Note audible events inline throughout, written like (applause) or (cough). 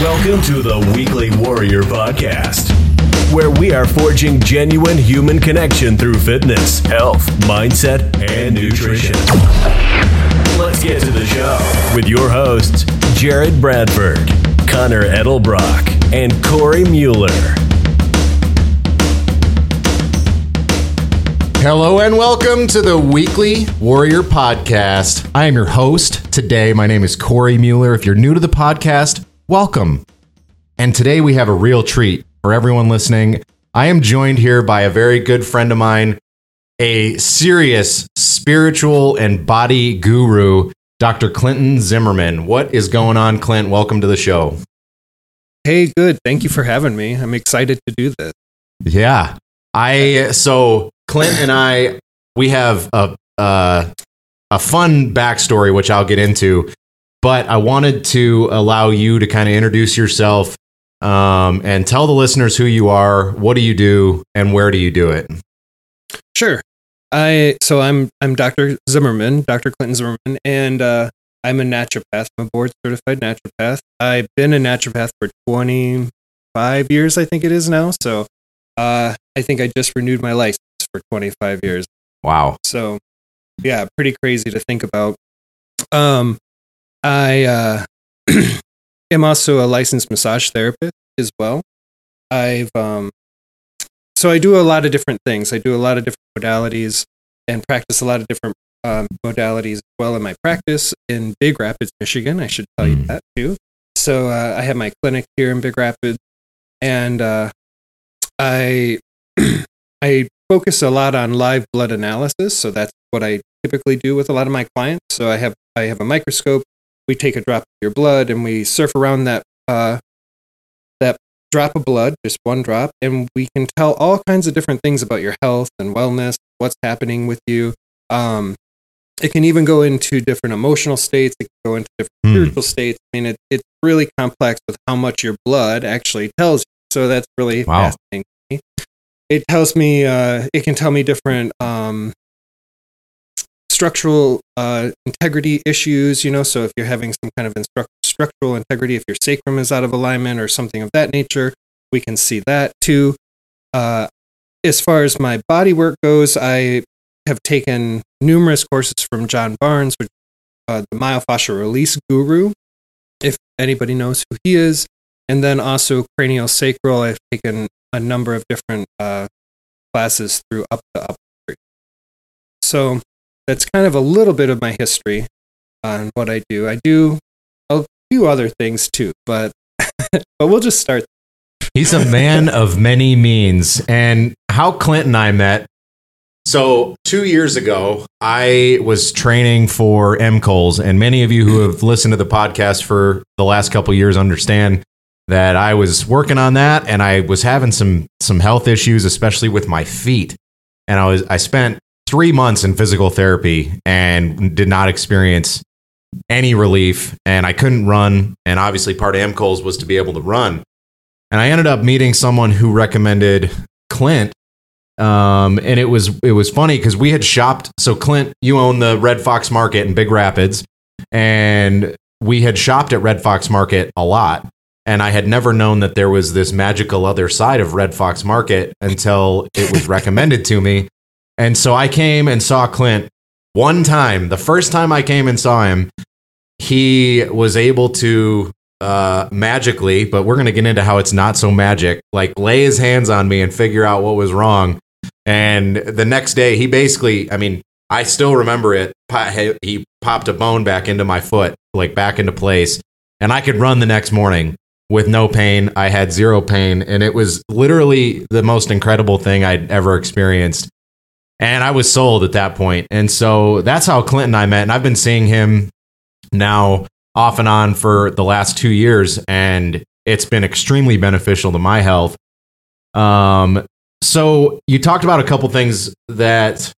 Welcome to the Weekly Warrior Podcast, where we are forging genuine human connection through fitness, health, mindset, and nutrition. Let's get to the show with your hosts, Jared Bradford, Connor Edelbrock, and Cory Mueller. Hello and welcome to the Weekly Warrior Podcast. I am your host today. My name is Cory Mueller. If you're new to the podcast, welcome. And today we have a real treat for everyone listening. I am joined here by a very good friend of mine, a serious spiritual and body guru, Dr. Clinton Zimmerman. What is going on, Clint? Welcome to the show. Hey, good. Thank you for having me. I'm excited to do this. Yeah. I so Clint and I we have a uh, a fun backstory which I'll get into, but I wanted to allow you to kind of introduce yourself um, and tell the listeners who you are, what do you do, and where do you do it. Sure. I so I'm I'm Dr. Zimmerman, Dr. Clinton Zimmerman, and uh, I'm a naturopath. I'm a board certified naturopath. I've been a naturopath for 25 years, I think it is now. So uh, I think I just renewed my license for 25 years. Wow. So yeah, pretty crazy to think about. Um, I uh, (clears throat) am also a licensed massage therapist as well. I've um, so I do a lot of different things. I do a lot of different modalities and practice a lot of different um, modalities as well in my practice in Big Rapids, Michigan. I should tell you Mm. that too. So uh, I have my clinic here in Big Rapids, and uh, I (clears throat) I focus a lot on live blood analysis. So that's what I typically do with a lot of my clients. So I have I have a microscope. We take a drop of your blood and we surf around that uh, that drop of blood, just one drop, and we can tell all kinds of different things about your health and wellness, what's happening with you. Um, it can even go into different emotional states. It can go into different Hmm. spiritual states. I mean, it, it's really complex with how much your blood actually tells you. So that's really Wow. fascinating. It tells me, uh, it can tell me different um, structural uh, integrity issues, you know. So if you're having some kind of instru- structural integrity, if your sacrum is out of alignment or something of that nature, we can see that too. Uh, as far as my body work goes, I have taken numerous courses from John Barnes, which uh, the myofascial release guru, if anybody knows who he is, and then also cranial sacral. I've taken a number of different uh, classes through up to up. So that's kind of a little bit of my history on what I do. I do a few other things too, but (laughs) but we'll just start. He's a man (laughs) of many means. And how Clint and I met. So, two years ago, I was training for MCOLES, and many of you who have listened to the podcast for the last couple years understand that I was working on that, and I was having some some health issues, especially with my feet. And I was I spent three months in physical therapy and did not experience any relief, and I couldn't run. And obviously, part of MCOLES was to be able to run. And I ended up meeting someone who recommended Clint. Um, and it was it was funny because we had shopped. So Clint, you own the Red Fox Market in Big Rapids, and we had shopped at Red Fox Market a lot. And I had never known that there was this magical other side of Red Fox Market until it was (laughs) recommended to me. And so I came and saw Clint one time. The first time I came and saw him, he was able to uh, magically, but we're going to get into how it's not so magic, like lay his hands on me and figure out what was wrong. And the next day, he basically, I mean, I still remember it. he- popped a bone back into my foot, like back into place. And I could run the next morning with no pain. I had zero pain. And it was literally the most incredible thing I'd ever experienced. And I was sold at that point. And so that's how Clinton and I met. And I've been seeing him now off and on for the last two years. And it's been extremely beneficial to my health. Um, so you talked about a couple things that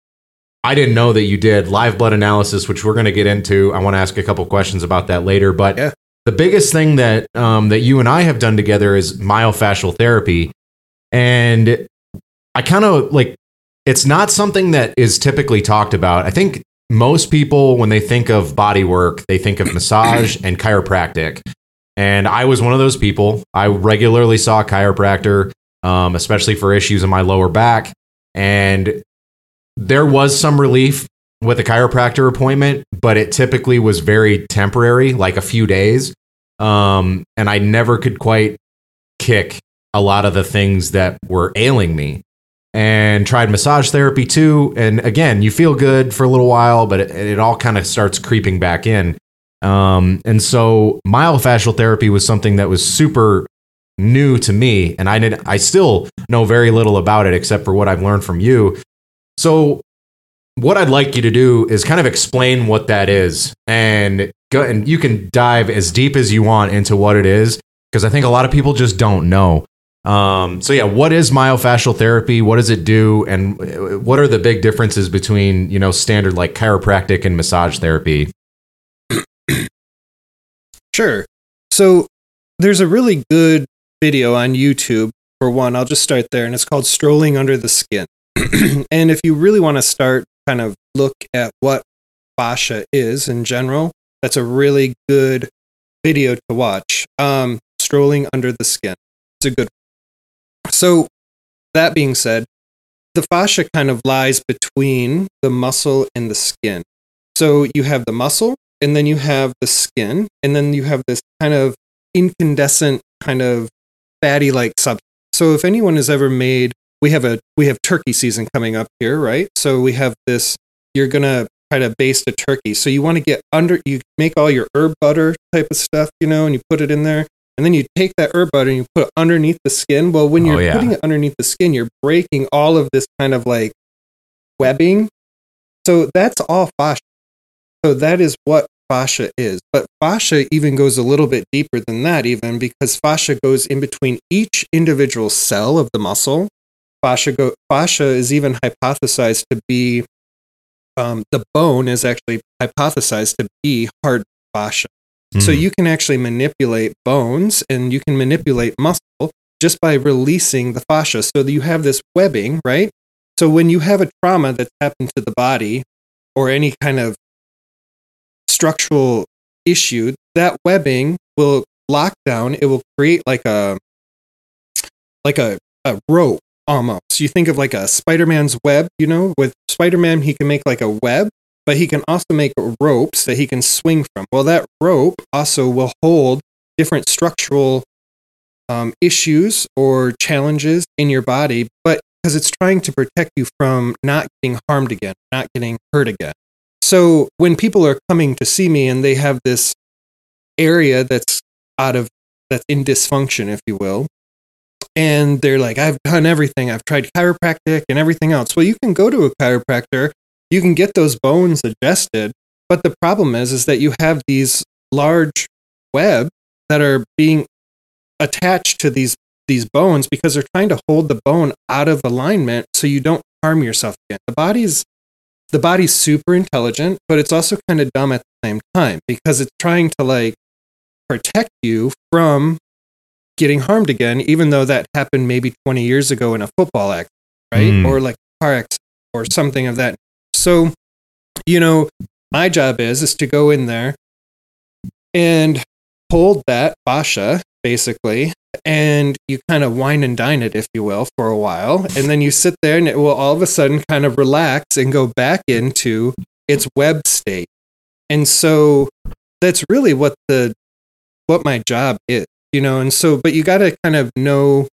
I didn't know that you did live blood analysis, which we're going to get into. I want to ask a couple questions about that later. But Yeah. the biggest thing that um, that you and I have done together is myofascial therapy, and I kind of like it's not something that is typically talked about. I think most people, when they think of body work, they think of massage and chiropractic. And I was one of those people. I regularly saw a chiropractor, um, especially for issues in my lower back. And there was some relief with a chiropractor appointment, but it typically was very temporary, like a few days. Um, and I never could quite kick a lot of the things that were ailing me. And tried massage therapy too. And again, you feel good for a little while, but it, it all kind of starts creeping back in. Um, and so myofascial therapy was something that was super new to me, and I did I still know very little about it except for what I've learned from you. So what I'd like you to do is kind of explain what that is and go and you can dive as deep as you want into what it is because I think a lot of people just don't know. Um, so yeah, what is myofascial therapy? What does it do? And uh, what are the big differences between, you know, standard like chiropractic and massage therapy? (clears throat) Sure. So there's a really good video on YouTube for one. I'll just start there and it's called Strolling Under the Skin. (clears throat) and if you really want to start kind of look at what fascia is in general, that's a really good video to watch. Um, Strolling Under the Skin. It's a good. So, that being said, the fascia kind of lies between the muscle and the skin. So, you have the muscle, and then you have the skin, and then you have this kind of incandescent, kind of fatty like substance. So, if anyone has ever made we have a we have turkey season coming up here, right? So we have this. You're gonna try to baste a turkey. So you want to get under. You make all your herb butter type of stuff, you know, and you put it in there, and then you take that herb butter and you put it underneath the skin. Well, when you're Oh, yeah. putting it underneath the skin, you're breaking all of this kind of like webbing. So that's all fascia. So that is what fascia is. But fascia even goes a little bit deeper than that, even because fascia goes in between each individual cell of the muscle. Fascia, go, fascia is even hypothesized to be, um, the bone is actually hypothesized to be hard fascia. So Hmm. you can actually manipulate bones and you can manipulate muscle just by releasing the fascia. So that you have this webbing, right? So when you have a trauma that's happened to the body or any kind of structural issue, that webbing will lock down. It will create like a like a, a rope almost. You think of like a Spider-Man's web, you know, with Spider-Man he can make like a web, but he can also make ropes that he can swing from. Well, that rope also will hold different structural um, issues or challenges in your body, but because it's trying to protect you from not getting harmed again, not getting hurt again. So when people are coming to see me and they have this area that's out of that's in dysfunction, if you will, and they're like, I've done everything. I've tried chiropractic and everything else. Well, you can go to a chiropractor, you can get those bones adjusted, but the problem is, is that you have these large webs that are being attached to these these bones because they're trying to hold the bone out of alignment so you don't harm yourself again. The body's the body's super intelligent, but it's also kind of dumb at the same time because it's trying to like protect you from getting harmed again, even though that happened maybe 20 years ago in a football act, right? Mm. Or like a car accident or something of that. So, you know, my job is is to go in there and hold that fascia basically and you kind of wine and dine it if you will for a while and then you sit there and it will all of a sudden kind of relax and go back into its web state. And so that's really what the what my job is you know and so but you got to kind of know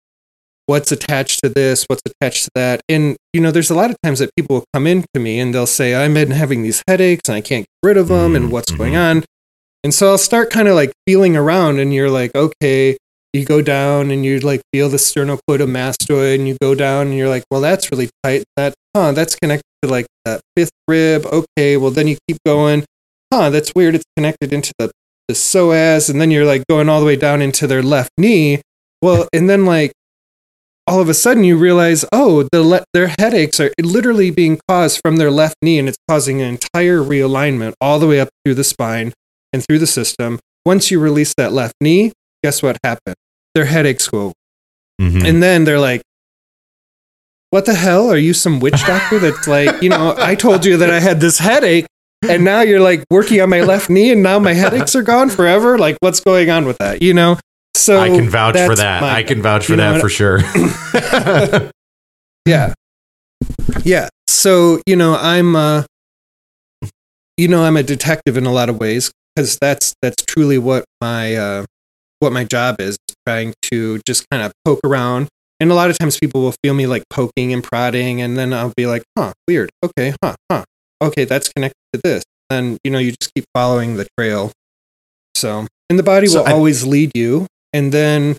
what's attached to this what's attached to that. And you know there's a lot of times that people will come in to me and they'll say i've been having these headaches and i can't get rid of them and Mhm, what's mhm. going on? And so i'll start kind of like feeling around and you're like okay you go down and you like feel the sternocleidomastoid and you go down and you're like well that's really tight that huh that's connected to like that fifth rib okay well then you keep going huh that's weird it's connected into the the psoas and then you're like going all the way down into their left knee. Well and then like all of a sudden you realize oh the le- their headaches are literally being caused from their left knee and it's causing an entire realignment all the way up through the spine and through the system. Once you release that left knee guess what happened? Their headaches go Mhm. and then they're like, what the hell? Are you some witch doctor that's like, you know, I told you that I had this headache and now you're like working on my left knee and now my headaches are gone forever? Like what's going on with that? You know so I can vouch for that. my- I can vouch for that what- for sure. (laughs) yeah. Yeah. So you know i'm uh you know i'm a detective in a lot of ways because that's that's truly what my uh what my job is trying to just kind of poke around. And a lot of times people will feel me like poking and prodding and then i'll be like huh weird. Okay huh huh. Okay that's connected to this. And you know you just keep following the trail. So and the body So will I- always lead you and then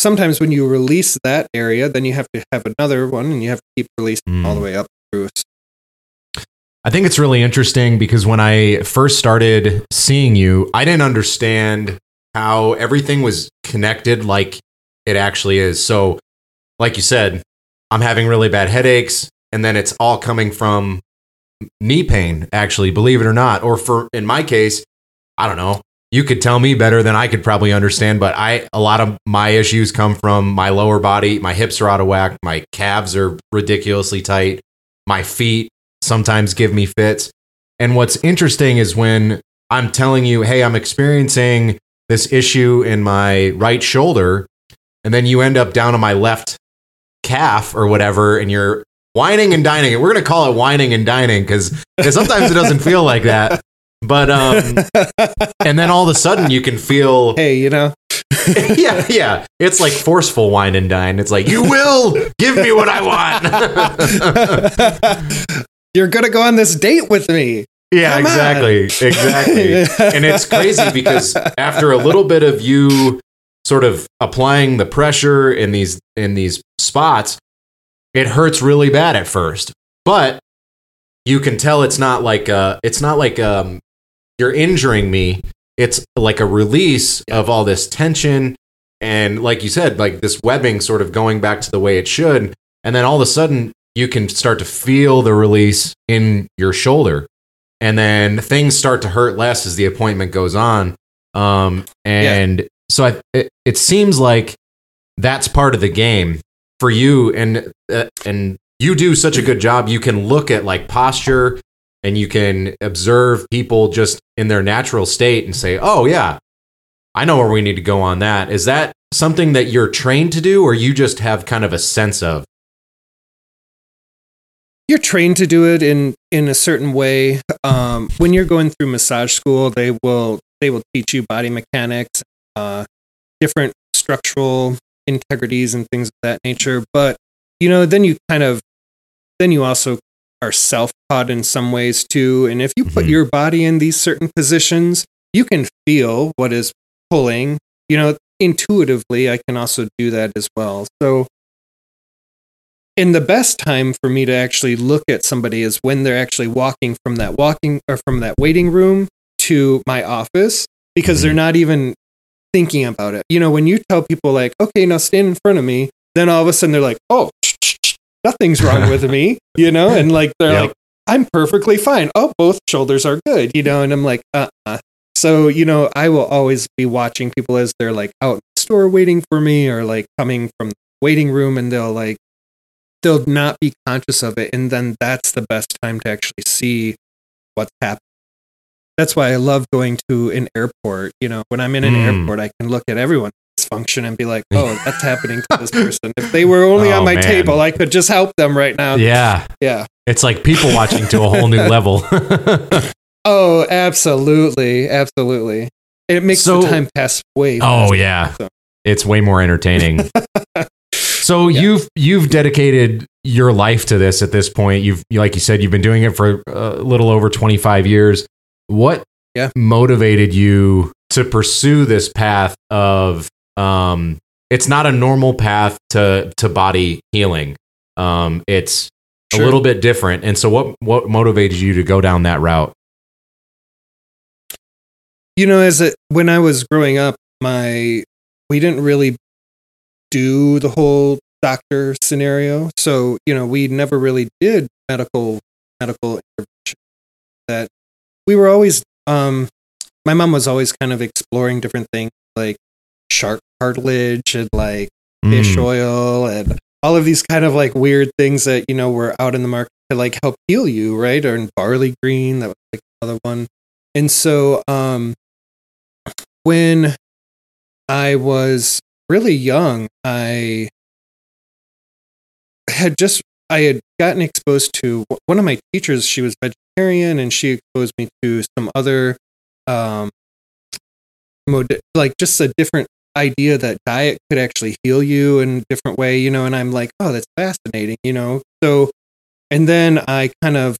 sometimes when you release that area then you have to have another one and you have to keep releasing all the Mm. way up through I think it's really interesting because when I first started seeing you, I didn't understand how everything was connected like it actually is. So, like you said, I'm having really bad headaches, and then it's all coming from knee pain, actually, believe it or not. Or for in my case, I don't know. You could tell me better than I could probably understand, but I a lot of my issues come from my lower body. My hips are out of whack, my calves are ridiculously tight, my feet sometimes give me fits. And what's interesting is when I'm telling you, hey, I'm experiencing this issue in my right shoulder, and then you end up down on my left calf or whatever, and you're wining and dining. We're going to call it wining and dining because sometimes it doesn't feel like that. But, um, (laughs) and then all of a sudden you can feel, (laughs) hey you know (laughs) yeah, yeah. It's like forceful wine and dine. It's like, you will give me what I want. you're gonna go on this date with me Yeah, Come on. exactly. Exactly. and it's crazy because after a little bit of you sort of applying the pressure in these in these spots, it hurts really bad at first. But you can tell it's not like uh it's not like um you're injuring me. It's like a release of all this tension and like you said, like this webbing sort of going back to the way it should. And then all of a sudden you can start to feel the release in your shoulder and then things start to hurt less as the appointment goes on. Um, and so I, it, it seems like that's part of the game for you, and uh, and you do such a good job. You can look at like posture, and you can observe people just in their natural state and say, "Oh yeah, I know where we need to go on that." Is that something that you're trained to do, or you just have kind of a sense of? you're trained to do it in in a certain way um, when you're going through massage school they will they will teach you body mechanics uh, different structural integrities and things of that nature but you know then you kind of then you also are self-taught in some ways too and if you put Mhm. your body in these certain positions you can feel what is pulling you know intuitively i can also do that as well so and the best time for me to actually look at somebody is when they're actually walking from that walking or from that waiting room to my office because they're not even thinking about it. You know, when you tell people like, "Okay, now stand in front of me," then all of a sudden they're like, "Oh, nothing's wrong with me," you know, and like they're Yep. like, "I'm perfectly fine." Oh, both shoulders are good, you know, and I'm like, "Uh-uh." So, you know, I will always be watching people as they're like out in the store waiting for me or like coming from the waiting room and they'll like they'll not be conscious of it and then that's the best time to actually see what's happening that's why i love going to an airport you know when i'm in an Mm. airport i can look at everyone's function and be like (laughs) oh that's happening to this person if they were only Oh, on my man. table i could just help them right now Yeah, yeah it's like people watching to a whole new (laughs) level. oh absolutely absolutely it makes So- the time pass way Oh faster. yeah, So- it's way more entertaining. (laughs) so Yeah. you've you've dedicated your life to this at this point. You've like you said, you've been doing it for a little over twenty five years. What Yeah. motivated you to pursue this path of? Um, it's not a normal path to to body healing. Um, it's Sure. a little bit different. And so, what what motivated you to go down that route? you know as a when i was growing up my we didn't really do the whole doctor scenario so you know we never really did medical medical intervention that we were always um my mom was always kind of exploring different things like shark cartilage and like fish Mm. oil and all of these kind of like weird things that you know were out in the market to like help heal you right or in barley green that was like another one. And so um when I was really young, I had just I had gotten exposed to one of my teachers. She was vegetarian, and she exposed me to some other, um, mod- like just a different idea that diet could actually heal you in a different way, you know. And I'm like, oh, that's fascinating, you know. So, and then I kind of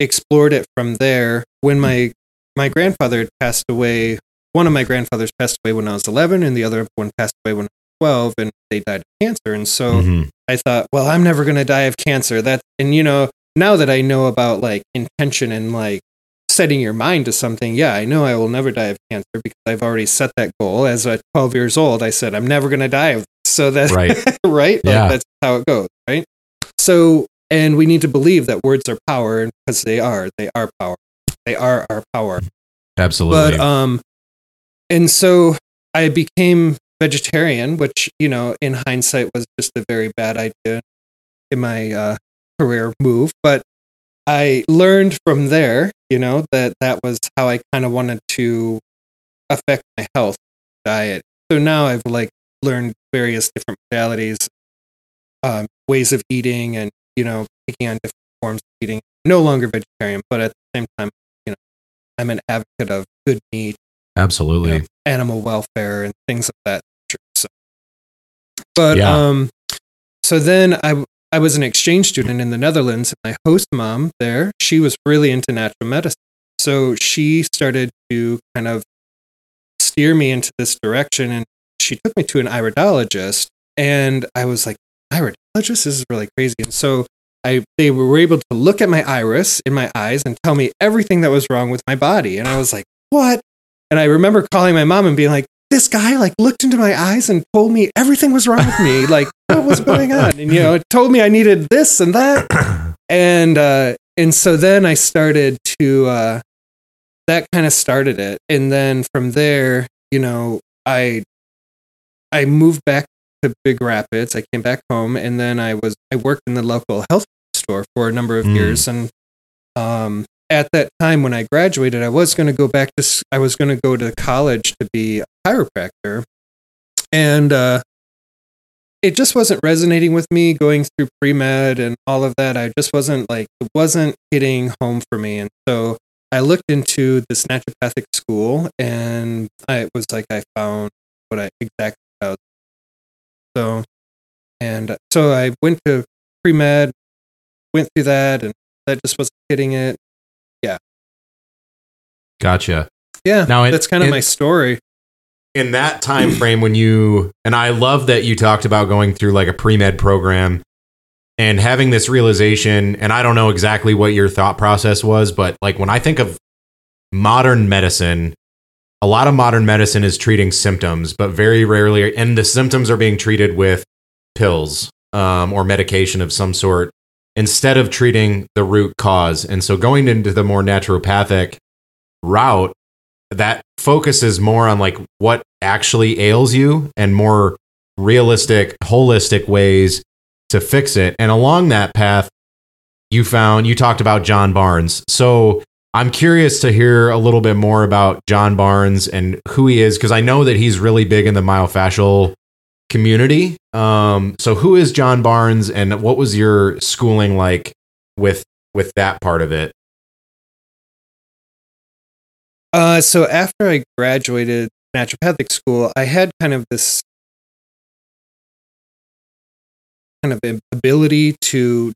explored it from there. When my my grandfather passed away, one of my grandfathers passed away when I was 11, and the other one passed away when I was 12, and they died of cancer. And so Mhm. I thought, well, I'm never going to die of cancer. That and you know, now that I know about like intention and like setting your mind to something, yeah, I know I will never die of cancer because I've already set that goal. As a 12 years old, I said I'm never going to die of. This. So that's Right. (laughs) right. Like, Yeah. that's how it goes, right? So, and we need to believe that words are power, and because they are, they are power. They are our power. Absolutely. But um, and so I became vegetarian, which you know, in hindsight, was just a very bad idea in my uh, career move. But I learned from there, you know, that that was how I kind of wanted to affect my health diet. So now I've like learned various different modalities, um, ways of eating, and you know, taking on different forms of eating. No longer vegetarian, but at the same time, you know, I'm an advocate of good meat, Absolutely. you know, animal welfare, and things of that nature. So, but Yeah. um, so then I I was an exchange student in the Netherlands. And my host mom there, she was really into natural medicine, so she started to kind of steer me into this direction, and she took me to an iridologist, and I was like, iridologist this is really crazy, and so. I, they were able to look at my iris in my eyes and tell me everything that was wrong with my body. And I was like, what? And I remember calling my mom and being like, this guy like looked into my eyes and told me everything was wrong with me. (laughs) Like, what was going (laughs) on? And, you know, it told me I needed this and that. (clears throat) And, uh, and so then I started to, uh, that kind of started it. And then from there, you know, I, I moved back to Big Rapids. I came back home and then I was, I worked in the local health store for a number of Mm. years. And, um, at that time when I graduated, I was going to go back to, I was going to go to college to be a chiropractor. And, uh, it just wasn't resonating with me going through pre med and all of that. I just wasn't like, it wasn't hitting home for me. And so I looked into this naturopathic school and I it was like, I found what I exactly was. So, and so I went to pre med, went through that, and that just wasn't hitting it. Yeah. Gotcha. Yeah, Now, it- that's kind of my story. In that time frame when you and I love that you talked about going through like a pre-med program and having this realization and I don't know exactly what your thought process was but like when I think of modern medicine a lot of modern medicine is treating symptoms but very rarely and the symptoms are being treated with pills um, or medication of some sort instead of treating the root cause. And so going into the more naturopathic route that focuses more on like what actually ails you and more realistic holistic ways to fix it. And along that path you found you talked about John Barnes. So I'm curious to hear a little bit more about John Barnes and who he is because I know that he's really big in the myofascial community. Um so who is John Barnes and what was your schooling like with with that part of it Uh, so after I graduated naturopathic school, I had kind of this kind of ability to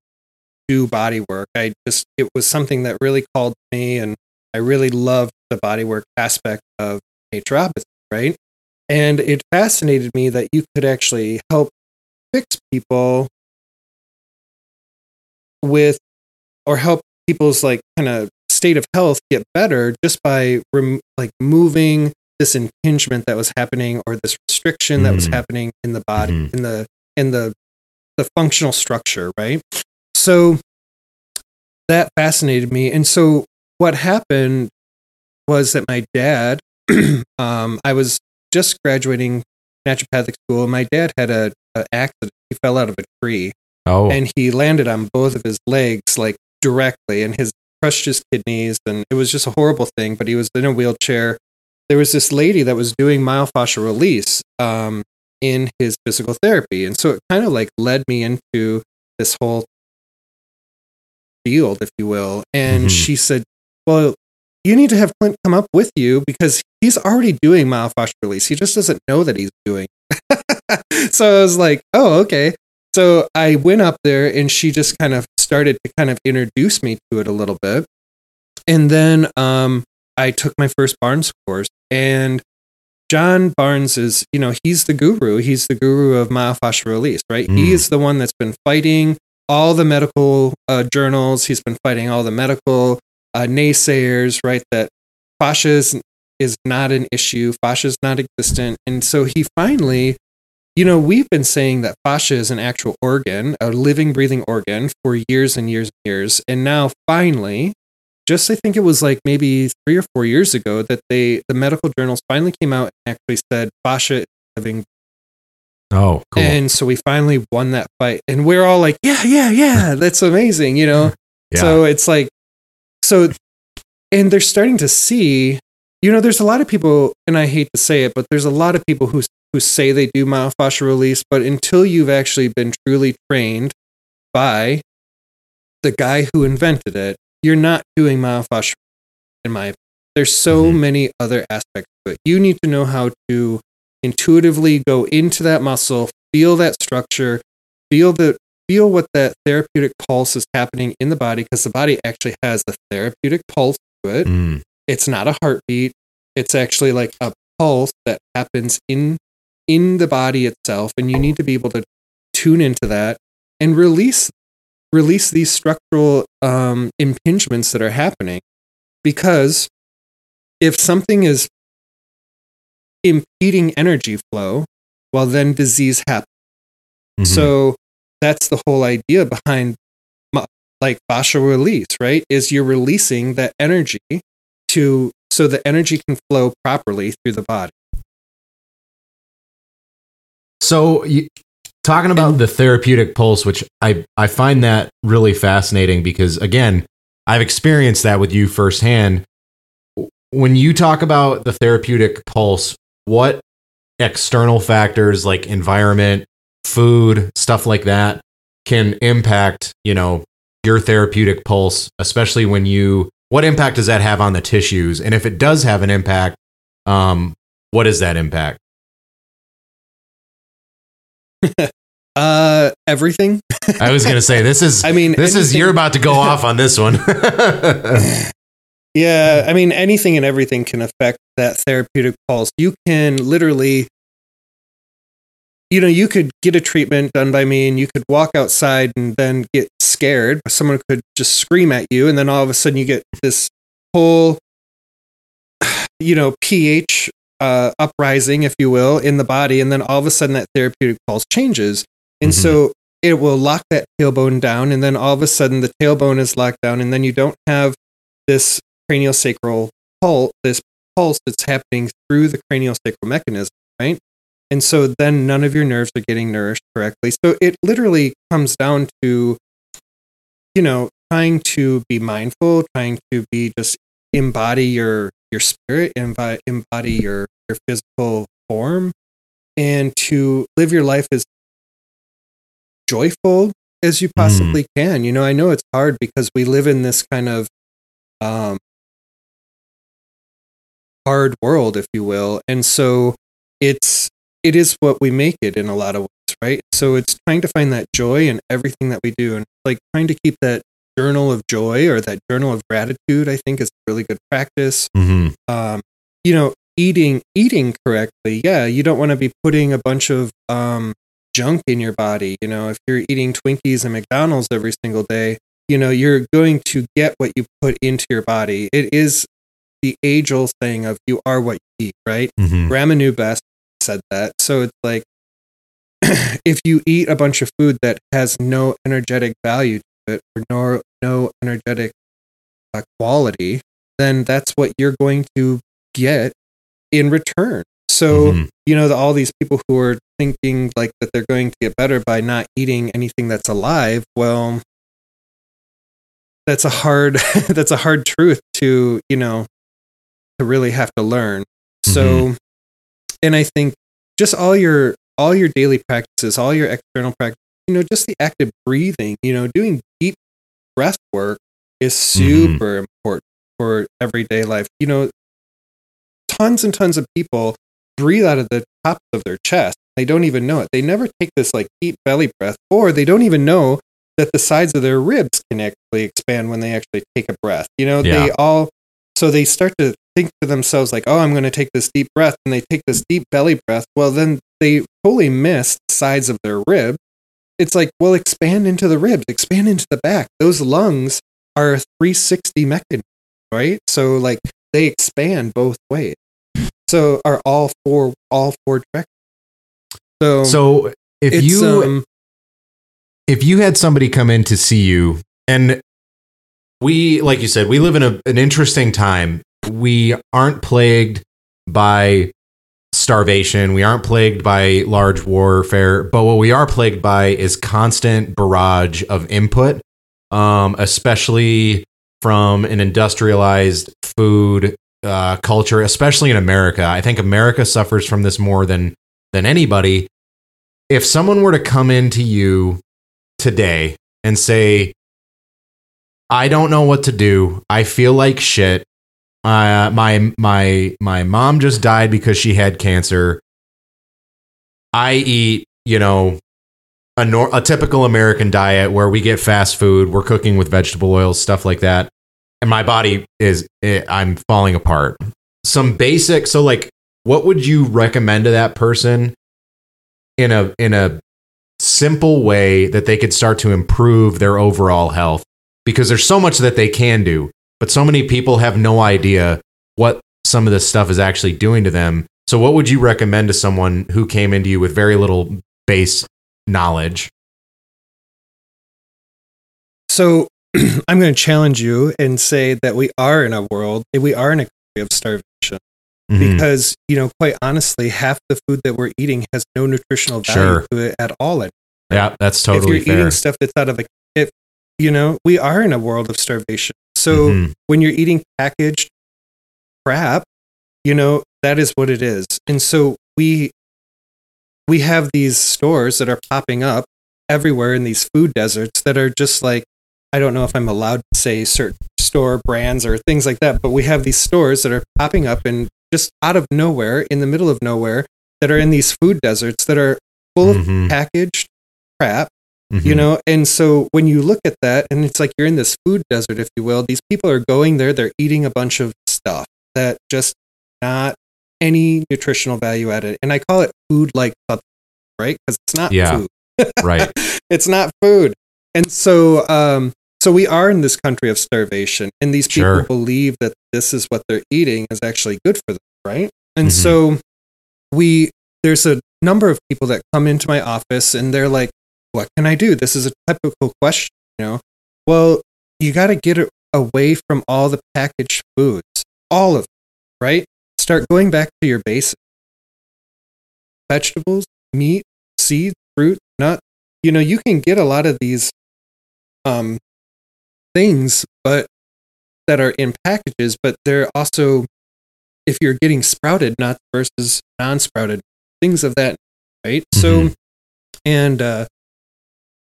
do body work. I just it was something that really called me, and I really loved the body work aspect of naturopathy, right? And it fascinated me that you could actually help fix people with, or help people's like kind of state of health get better just by rem- like moving this impingement that was happening or this restriction that was Mm. happening in the body Mhm. in the in the the functional structure right? So that fascinated me. And so what happened was that my dad (clears throat) um i was just graduating naturopathic school. My dad had a, a accident. He fell out of a tree. Oh. And he landed on both of his legs like directly and his crushed his kidneys, and it was just a horrible thing. But he was in a wheelchair. There was this lady that was doing myofascial release um, in his physical therapy, and so it kind of like led me into this whole field, if you will. And Mhm. she said, "Well, you need to have Clint come up with you because he's already doing myofascial release. He just doesn't know that he's doing." (laughs) so I was like, "Oh, okay." So I went up there, and she just kind of started to kind of introduce me to it a little bit, and then um, I took my first Barnes course, and John Barnes is, you know, he's the guru. He's the guru of myofascial release, right? Mm. He is the one that's been fighting all the medical uh, journals. He's been fighting all the medical uh, naysayers, right? That fascia is, is not an issue, fascia is not existent. And so he finally, you know, we've been saying that fascia is an actual organ, a living, breathing organ for years and years and years. And now finally, just I think it was like maybe three or four years ago that they the medical journals finally came out and actually said fascia is living Oh, cool. and so we finally won that fight and we're all like yeah yeah yeah (laughs) that's amazing you know yeah. so it's like so and they're starting to see you know there's a lot of people and i hate to say it but there's a lot of people who who say they do myofascial release but until you've actually been truly trained by the guy who invented it you're not doing myofascial in my opinion. there's so Mhm. many other aspects to it you need to know how to intuitively go into that muscle feel that structure feel the feel what that therapeutic pulse is happening in the body because the body actually has a therapeutic pulse to it Mm, it's not a heartbeat it's actually like a pulse that happens in in the body itself and you need to be able to tune into that and release release these structural um, impingements that are happening because if something is impeding energy flow well then disease happens mhm. so that's the whole idea behind like fascial release, right? Is you're releasing that energy to so the energy can flow properly through the body. So, you, talking about the therapeutic pulse, which I, I find that really fascinating because, again, I've experienced that with you firsthand. When you talk about the therapeutic pulse, what external factors like environment, food, stuff like that can impact, you know, your therapeutic pulse, especially when you, what impact does that have on the tissues? And if it does have an impact, um, what is that impact? (laughs) Uh everything. I was gonna say this is (laughs) I mean this is you're about to go off on this one. (laughs) Yeah, I mean anything and everything can affect that therapeutic pulse. You can literally you know, you could get a treatment done by me and you could walk outside and then get scared. Someone could just scream at you and then all of a sudden you get this whole (sighs) you know, pH uh uprising if you will in the body and then all of a sudden that therapeutic pulse changes. And Mhm. so it will lock that tailbone down and then all of a sudden the tailbone is locked down and then you don't have this cranial sacral pulse, this pulse that's happening through the cranial sacral mechanism, right? And so then none of your nerves are getting nourished correctly. So it literally comes down to, you know, trying to be mindful, trying to be just embody your your spirit, embody, embody your your physical form, and to live your life as joyful as you possibly can. You know, I know it's hard because we live in this kind of um hard world, if you will. And so it's it is what we make it in a lot of ways, right? So it's trying to find that joy in everything that we do and like trying to keep that journal of joy or that journal of gratitude, I think is really good practice. Mhm. Um, you know, eating eating correctly, yeah, you don't want to be putting a bunch of um junk in your body. You know, if you're eating Twinkies and McDonald's every single day, you know, you're going to get what you put into your body. It is the age old saying of you are what you eat, right? Mhm. Ramanu Best said that. So it's like (clears throat) if you eat a bunch of food that has no energetic value to it or no no energetic uh, quality, then that's what you're going to get in return. So Mhm. you know the, all these people who are thinking like that they're going to get better by not eating anything that's alive. Well, that's a hard (laughs) that's a hard truth to you know to really have to learn so and i think just all your all your daily practices all your external practice you know just the active breathing you know doing breath work is mm-hmm. super important for everyday life. You know tons and tons of people breathe out of the tops of their chest. They don't even know it. They never take this like deep belly breath or they don't even know that the sides of their ribs can actually expand when they actually take a breath you know? They all so they start to think to themselves like oh i'm going to take this deep breath and they take this deep belly breath. Well then they totally miss the sides of their rib it's like well expand into the ribs expand into the back. Those lungs are a 360 mechanism right? So like they expand both ways. So are all four all four directions so So if you um, if you had somebody come in to see you and we like you said we live in a, an interesting time. We aren't plagued by starvation we aren't plagued by large warfare but what we are plagued by is constant barrage of input um, especially from an industrialized food uh, culture especially in america i think america suffers from this more than than anybody if someone were to come into you today and say, I don't know what to do. I feel like shit. Uh, my my my mom just died because she had cancer. I eat, you know, a nor- a typical American diet where we get fast food, we're cooking with vegetable oils, stuff like that, and my body is eh, I'm falling apart. Some basic, so like, what would you recommend to that person in a in a simple way that they could start to improve their overall health because there's so much that they can do but so many people have no idea what some of this stuff is actually doing to them so what would you recommend to someone who came into you with very little base knowledge So (clears throat) I'm going to challenge you and say that we are in a world, we are in a country of starvation Mhm. because, you know, quite honestly, half the food that we're eating has no nutritional value Sure. to it at all. Yeah that's totally if you're fair eating stuff that's out of a, if, you know, we are in a world of starvation. So Mhm. when you're eating packaged crap, you know, that is what it is. And so we, we have these stores that are popping up everywhere in these food deserts that are just like I don't know if I'm allowed to say certain store brands or things like that, but we have these stores that are popping up and just out of nowhere, in the middle of nowhere, that are in these food deserts that are full of Mhm. packaged crap, you Mhm. know? And so when you look at that, and it's like you're in this food desert, if you will, these people are going there, they're eating a bunch of stuff that just not any nutritional value added. And I call it food like right? Because it's not Yeah. food right (laughs) it's not food. And so um so we are in this country of starvation and these people Sure. believe that this is what they're eating is actually good for them, right? And Mhm. so we there's a number of people that come into my office and they're like what can I do? This is a typical question, you know. Well, you got to get it away from all the packaged foods, all of them, right? Start going back to your basics. Vegetables, meat, seeds, fruit, nut. You know, you can get a lot of these um things but that are in packages, but they're also if you're getting sprouted nuts versus non-sprouted things of that, right? So and uh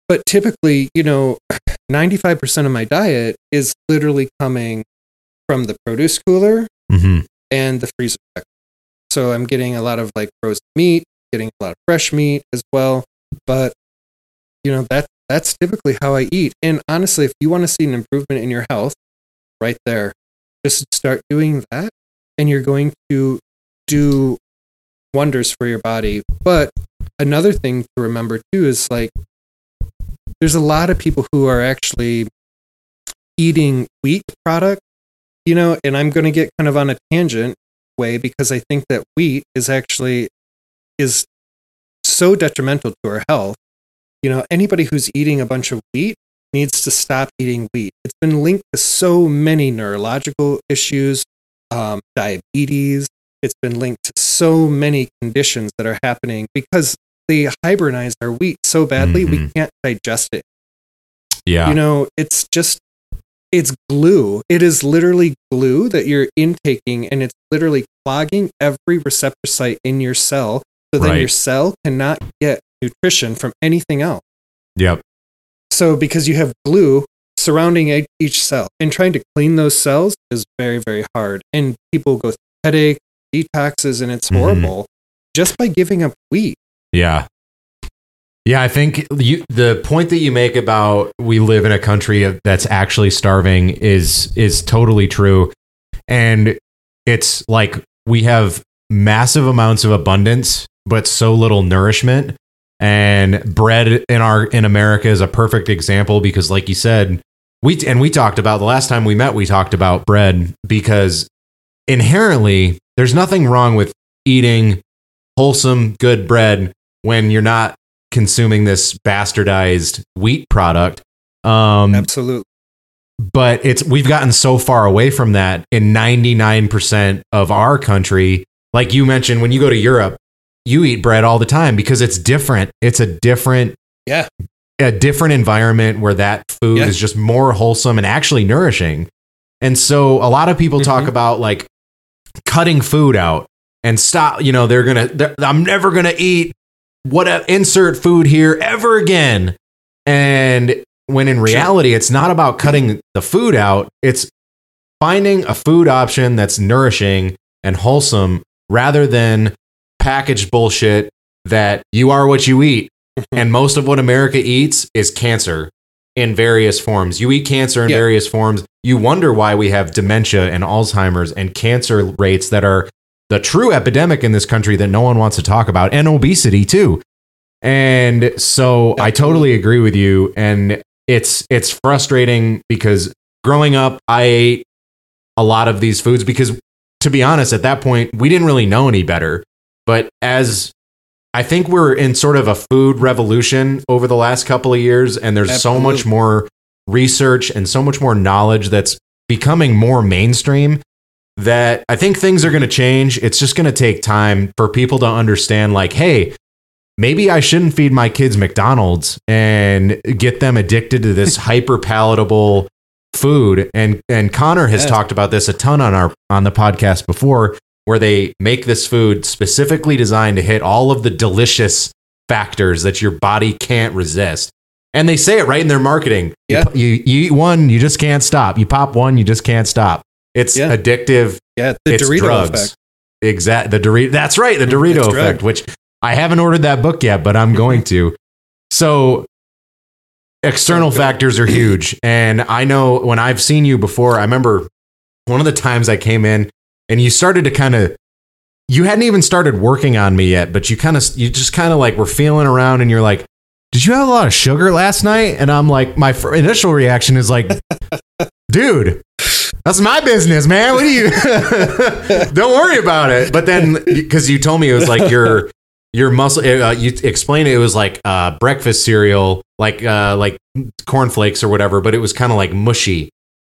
but typically, you know, (clears throat) 95% of my diet is literally coming from the produce cooler hmm and the freezer. So I'm getting a lot of like frozen meat, getting a lot of fresh meat as well. But you know that that's typically how I eat. And honestly, if you want to see an improvement in your health, right there, just start doing that, and you're going to do wonders for your body. But another thing to remember too is like there's a lot of people who are actually eating wheat product you know, and I'm going to get kind of on a tangent way because I think that wheat is actually is so detrimental to our health. You know, anybody who's eating a bunch of wheat needs to stop eating wheat. It's been linked to so many neurological issues, um, diabetes. It's been linked to so many conditions that are happening because they hybridize our wheat so badly we Mhm. can't digest it yeah you know it's just it's glue. It is literally glue that you're intaking, and it's literally clogging every receptor site in your cell. So then Right. your cell cannot get nutrition from anything else. Yep. So because you have glue surrounding each cell, and trying to clean those cells is very, very hard. And people go through headache, detoxes, and it's Mhm. horrible just by giving up wheat. Yeah. Yeah, I think you, the point that you make about we live in a country that's actually starving is is totally true. And it's like we have massive amounts of abundance but so little nourishment. And bread in our in America is a perfect example because like you said, we and we talked about the last time we met we talked about bread because inherently there's nothing wrong with eating wholesome good bread when you're not consuming this bastardized wheat product um Absolutely. but it's we've gotten so far away from that in 99% of our country like you mentioned when you go to Europe you eat bread all the time because it's different it's a different Yeah. a different environment where that food Yeah. is just more wholesome and actually nourishing and so a lot of people talk Mhm. about like cutting food out and stop you know they're gonna they're, i'm never gonna eat what insert food here ever again. And when in reality it's not about cutting the food out it's finding a food option that's nourishing and wholesome rather than packaged bullshit that you are what you eat. (laughs) And most of what america eats is cancer in various forms. You eat cancer in Yeah. various forms. You wonder why we have dementia and alzheimer's and cancer rates that are the true epidemic in this country that no one wants to talk about and obesity too. And so i totally agree with you and it's it's frustrating because growing up i ate a lot of these foods because to be honest at that point we didn't really know any better. But as i think we're in sort of a food revolution over the last couple of years and there's so much more research and so much more knowledge that's becoming more mainstream that I think things are going to change. It's just going to take time for people to understand, like, hey, maybe I shouldn't feed my kids McDonald's and get them addicted to this (laughs) hyper palatable food. And and Connor has Yes. talked about this a ton on our on the podcast before, where they make this food specifically designed to hit all of the delicious factors that your body can't resist. And they say it right in their marketing. Yeah. pu- You, you eat one, you just can't stop. You pop one, you just can't stop. It's Yeah. addictive. Yeah, the it's Dorito drugs. effect. Exact the Dorito. That's right, the Dorito it's effect, drugged. which I haven't ordered that book yet, but I'm going to. So external factors are huge, and I know when I've seen you before. I remember one of the times I came in, and you started to kind of. You hadn't even started working on me yet, but you kind of, you just kind of like were feeling around, and you're like, "Did you have a lot of sugar last night?" And I'm like, my initial reaction is like, (laughs) "Dude, that's my business, man. What do you? (laughs) Don't worry about it." But then, because you told me it was like your your muscle, uh, you explained it, it was like uh, breakfast cereal, like uh, like cornflakes or whatever, but it was kind of like mushy.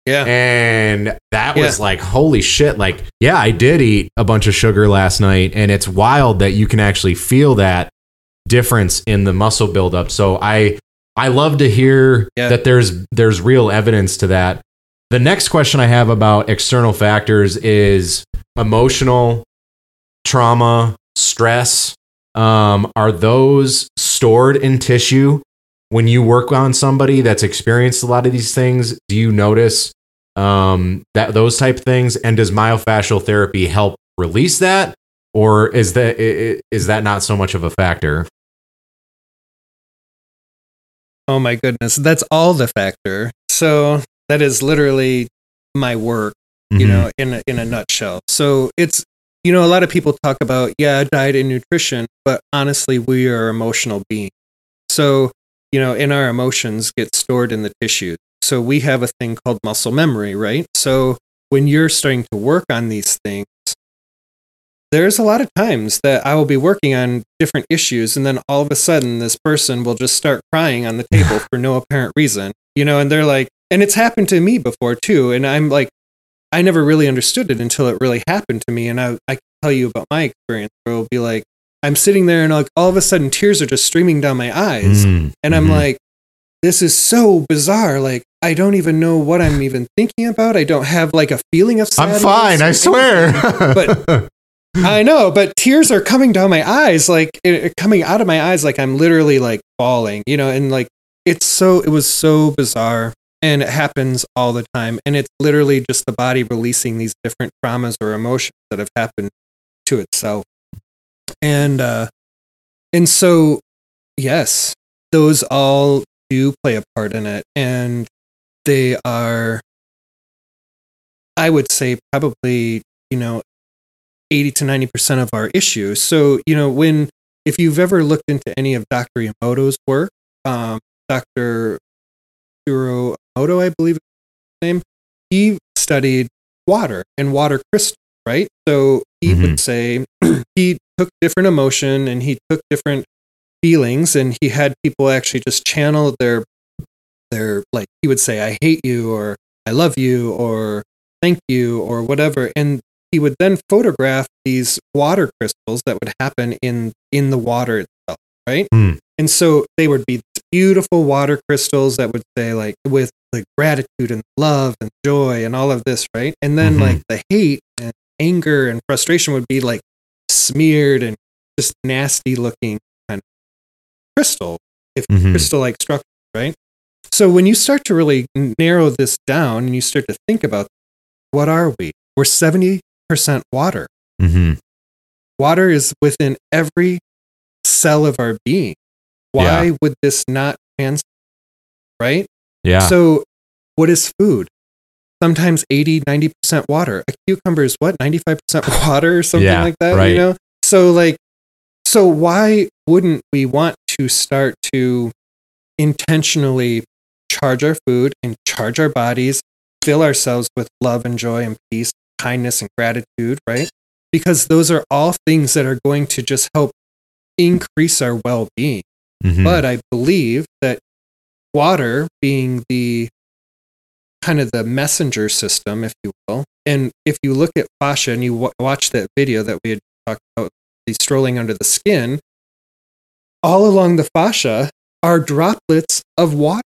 Yeah. And that was Yeah. like, holy shit. Like, yeah, I did eat a bunch of sugar last night. And it's wild that you can actually feel that difference in the muscle buildup. So I I love to hear Yeah. that there's there's real evidence to that. The next question I have about external factors is emotional trauma, stress. Um, are those stored in tissue when you work on somebody that's experienced a lot of these things? Do you notice um, that those type things? And does myofascial therapy help release that, or is that is that not so much of a factor? Oh my goodness, that's all the factor. So that is literally my work, you Mhm. know, in a, in a nutshell. So it's you know, a lot of people talk about yeah, diet and nutrition, but honestly, we are emotional beings. So you know, in our emotions get stored in the tissues. So we have a thing called muscle memory, right? So when you're starting to work on these things, there's a lot of times that I will be working on different issues, and then all of a sudden, this person will just start crying on the (laughs) table for no apparent reason, you know, and they're like, and it's happened to me before too. And I'm like, I never really understood it until it really happened to me. And I, I can tell you about my experience where it'll be like, I'm sitting there and like all of a sudden tears are just streaming down my eyes. Mm, And I'm mhm. like, this is so bizarre. Like, I don't even know what I'm even thinking about. I don't have like a feeling of I'm fine, I swear. But- (laughs) I know, but tears are coming down my eyes, like it- coming out of my eyes, like I'm literally like falling, you know, and like it's so, it was so bizarre. And it happens all the time. And it's literally just the body releasing these different traumas or emotions that have happened to itself. And, uh, and so, yes, those all do play a part in it. And they are, I would say, probably, you know, 80 to 90% of our issues. So, you know, when, if you've ever looked into any of Dr. Emoto's work, um, Dr. Hiro Emoto, I believe is his name, he studied water and water crystal, right? So he would say (clears throat) he took different emotion and he took different feelings and he had people actually just channel their, their, like, he would say, I hate you or I love you or thank you or whatever. And he would then photograph these water crystals that would happen in in the water itself right Hmm. and so they would be beautiful water crystals that would say like with like gratitude and love and joy and all of this right and then Mhm. like the hate and anger and frustration would be like smeared and just nasty looking kind of crystal if Mhm. crystal like structure right so when you start to really narrow this down and you start to think about what are we we're 70% water hmm water is within every cell of our being. Why Yeah. would this not trans? Right? Yeah. So, what is food? Sometimes 80, 90% water. A cucumber is what? 95% (laughs) water or something Yeah, like that, right. you know? So, like, so why wouldn't we want to start to intentionally charge our food and charge our bodies, fill ourselves with love and joy and peace, kindness and gratitude, right? Because those are all things that are going to just help increase our well being. Mhm. But I believe that water being the kind of the messenger system, if you will, and if you look at fascia and you w- watch that video that we had talked about, the strolling under the skin, all along the fascia are droplets of water.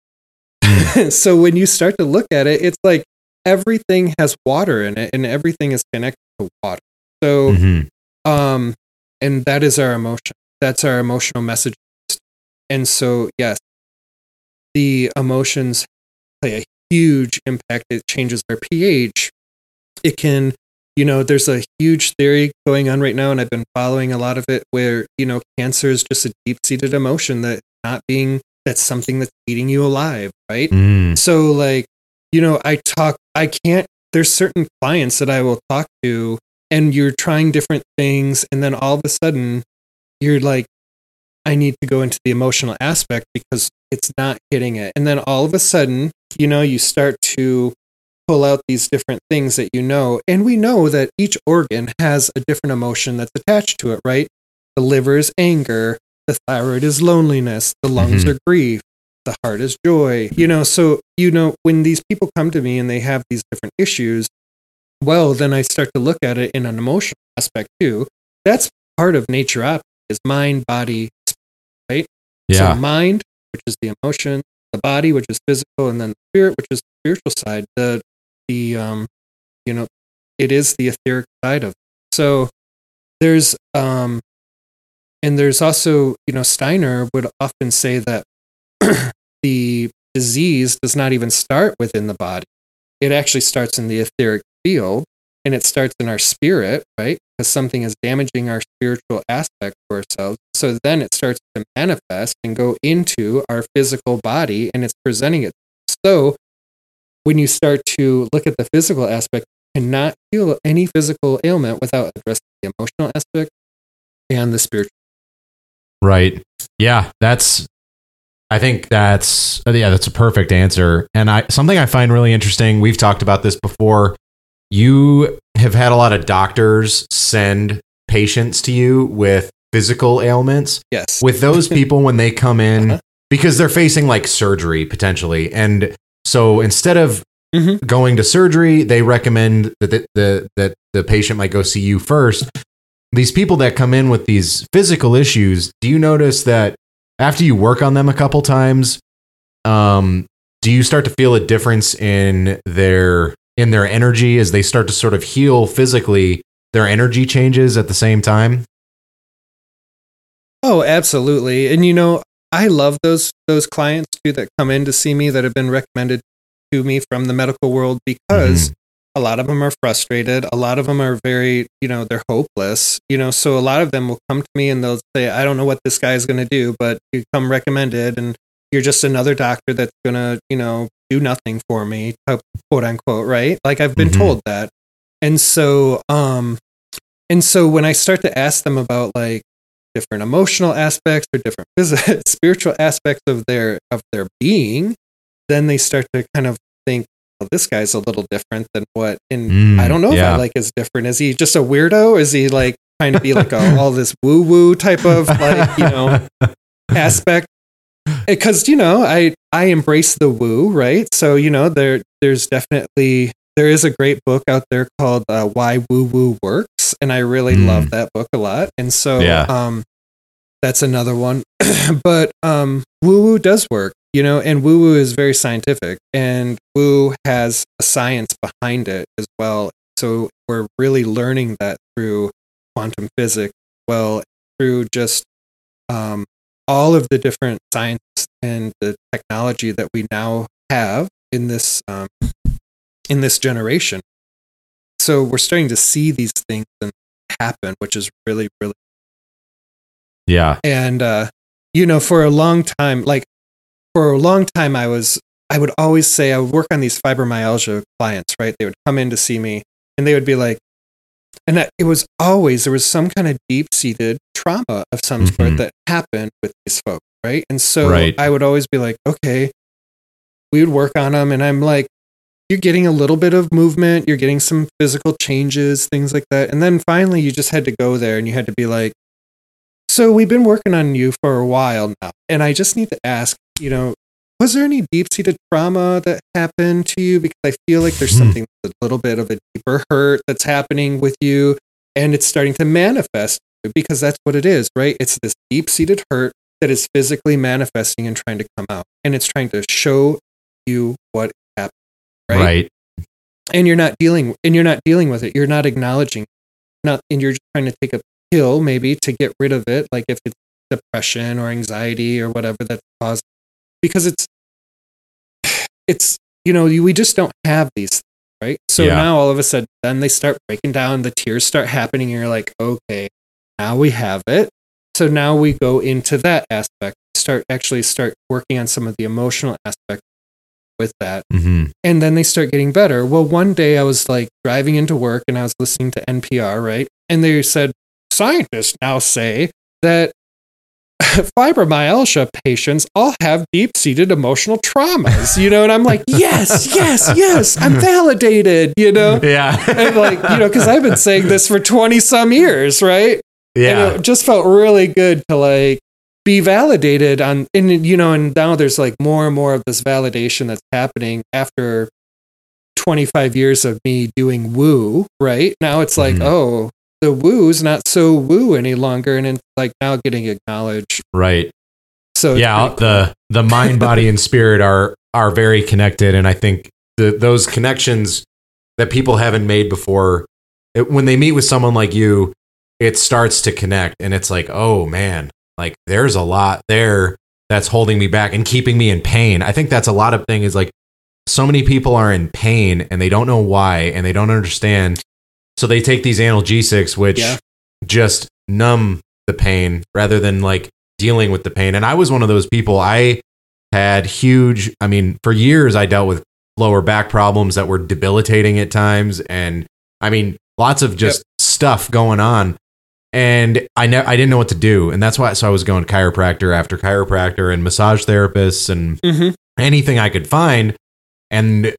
(laughs) so when you start to look at it, it's like everything has water in it and everything is connected to water. So, Mhm. um, and that is our emotion. That's our emotional message. And so, yes, the emotions play a huge impact. It changes our pH. It can, you know, there's a huge theory going on right now, and I've been following a lot of it where, you know, cancer is just a deep seated emotion that not being, that's something that's eating you alive, right? Mm. So like, you know, I talk I can't there's certain clients that I will talk to and you're trying different things and then all of a sudden you're like I need to go into the emotional aspect because it's not hitting it. And then all of a sudden, you know, you start to pull out these different things that you know and we know that each organ has a different emotion that's attached to it, right? The liver is anger, the thyroid is loneliness, the lungs Mhm. are grief, the heart is joy. You know, so you know when these people come to me and they have these different issues, well, then I start to look at it in an emotional aspect too. That's part of naturopathy is mind, body, right? Yeah. So mind, which is the emotion, the body, which is physical, and then the spirit, which is the spiritual side. The the um, you know, it is the etheric side of. It. So there's um, and there's also you know Steiner would often say that (clears throat) the disease does not even start within the body. It actually starts in the etheric field and it starts in our spirit, right? Because something is damaging our spiritual aspect for ourselves. So then it starts to manifest and go into our physical body and it's presenting it. So when you start to look at the physical aspect, you cannot heal any physical ailment without addressing the emotional aspect and the spiritual. Right. Yeah, that's I think that's yeah, that's a perfect answer. And I something I find really interesting, we've talked about this before. You have had a lot of doctors send patients to you with physical ailments. Yes. With those (laughs) people when they come in Uh-huh. because they're facing like surgery potentially. And so instead of Mhm. going to surgery, they recommend that the, the that the patient might go see you first. These people that come in with these physical issues, do you notice that after you work on them a couple times, um, do you start to feel a difference in their in their energy as they start to sort of heal physically? Their energy changes at the same time. Oh, absolutely. And you know, I love those those clients too that come in to see me that have been recommended to me from the medical world because mm-hmm. a lot of them are frustrated. A lot of them are very, you know, they're hopeless. You know, so a lot of them will come to me and they'll say, "I don't know what this guy is going to do, but you come recommended, and you're just another doctor that's going to, you know, do nothing for me, quote unquote, right? Like I've been Mhm. told that, and so, um, and so when I start to ask them about like different emotional aspects or different (laughs) physical, spiritual aspects of their of their being, then they start to kind of think, well, this guy's a little different than what. And Mm, I don't know if. I like is different. Is he just a weirdo? Is he like trying to be like a, (laughs) all this woo woo type of like you know (laughs) aspect? Because you know, I I embrace the woo, right? So you know, there there's definitely there is a great book out there called uh, Why Woo Woo Works, and I really Mm. love that book a lot. And so, Yeah. um, that's another one. (clears throat) but um, woo woo does work, you know, and woo woo is very scientific, and woo has a science behind it as well. So we're really learning that through quantum physics, well, through just um, all of the different science and the technology that we now have in this um, in this generation. So we're starting to see these things happen, which is really, really Yeah. and uh you know for a long time like for a long time i was i would always say i would work on these fibromyalgia clients right they would come in to see me and they would be like and that, it was always there was some kind of deep-seated trauma of some Mhm. sort that happened with these folks right and so Right. i would always be like okay we would work on them and i'm like you're getting a little bit of movement you're getting some physical changes things like that and then finally you just had to go there and you had to be like so we've been working on you for a while now, and I just need to ask, you know, was there any deep-seated trauma that happened to you? Because I feel like there's Hmm. something a little bit of a deeper hurt that's happening with you, and it's starting to manifest because that's what it is, right? It's this deep-seated hurt that is physically manifesting and trying to come out, and it's trying to show you what happened, right? Right. and you're not dealing and you're not dealing with it you're not acknowledging not and you're just trying to take a pill maybe to get rid of it like if it's depression or anxiety or whatever that's caused because it's it's you know you, we just don't have these things, right so Yeah. now all of a sudden then they start breaking down the tears start happening and you're like okay now we have it so now we go into that aspect start actually start working on some of the emotional aspect with that hmm and then they start getting better. Well, one day I was like driving into work and I was listening to NPR, right? And they said scientists now say that (laughs) fibromyalgia patients all have deep-seated emotional traumas, you know, and I'm like, "Yes, yes, yes, I'm (laughs) validated," you know? Yeah. And like, you know, cuz I've been saying this for 20 some years, right? Yeah. And it just felt really good to like be validated on and you know and now there's like more and more of this validation that's happening after 25 years of me doing woo right now it's like Mhm. oh the woo's not so woo any longer and it's like now getting acknowledged right. so yeah. The the mind, (laughs) body, and spirit are are very connected, and I think the, those connections that people haven't made before, it, when they meet with someone like you, it starts to connect, and it's like, oh man, like there's a lot there that's holding me back and keeping me in pain. I think that's a lot of thing is like so many people are in pain and they don't know why and they don't understand. So they take these analgesics, which Yeah. just numb the pain rather than like dealing with the pain. And I was one of those people. I had huge, I mean, for years I dealt with lower back problems that were debilitating at times. And I mean, lots of just stuff going on. And I ne- I didn't know what to do. And that's why, so I was going to chiropractor after chiropractor and massage therapists and Mhm. anything I could find. And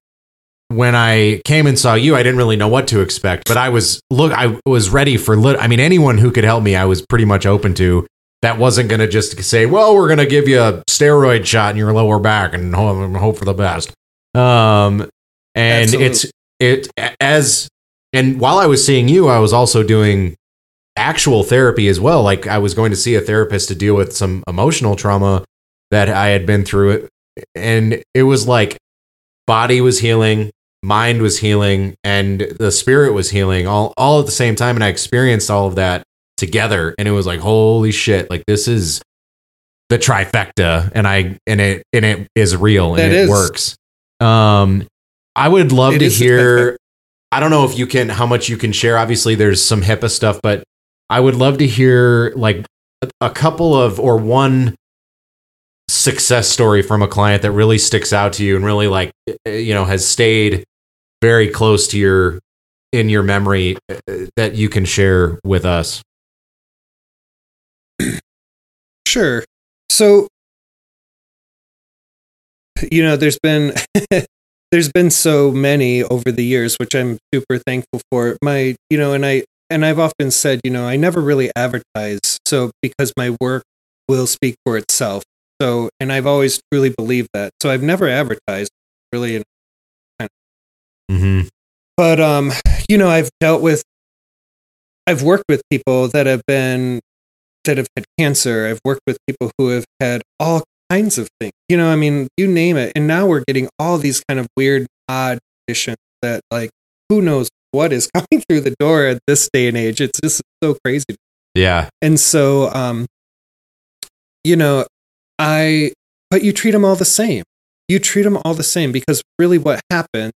when I came and saw you, I didn't really know what to expect, but I was look, I was ready for lit. I mean, anyone who could help me, I was pretty much open to. That wasn't going to just say, "Well, we're going to give you a steroid shot in your lower back and hope, hope for the best." Um, and Absolutely. it's it as and while I was seeing you, I was also doing actual therapy as well. Like I was going to see a therapist to deal with some emotional trauma that I had been through it and it was like body was healing, mind was healing, and the spirit was healing all all at the same time. And I experienced all of that together, and it was like holy shit! Like this is the trifecta, and I and it and it is real and it is- works. Um, I would love It to hear. I don't know if you can, how much you can share. Obviously, there's some HIPAA stuff, but I would love to hear like a, couple of or one success story from a client that really sticks out to you and really like uh, you know has stayed very close to your in your memory uh, that you can share with us. Sure. So, you know, there's been (laughs) there's been so many over the years, which I'm super thankful for. My, you know, and I and I've often said, you know, I never really advertise, so because my work will speak for itself. So, and I've always truly believed that. So I've never advertised really. Mm-hmm. But um, you know, I've dealt with I've worked with people that have been that have had cancer. I've worked with people who have had all kinds of things. You know, I mean, you name it. And now we're getting all these kind of weird, odd conditions that like who knows what is (laughs) coming through the door at this day and age. It's just so crazy. Yeah. And so um you know, I but you treat them all the same. You treat them all the same because really what happened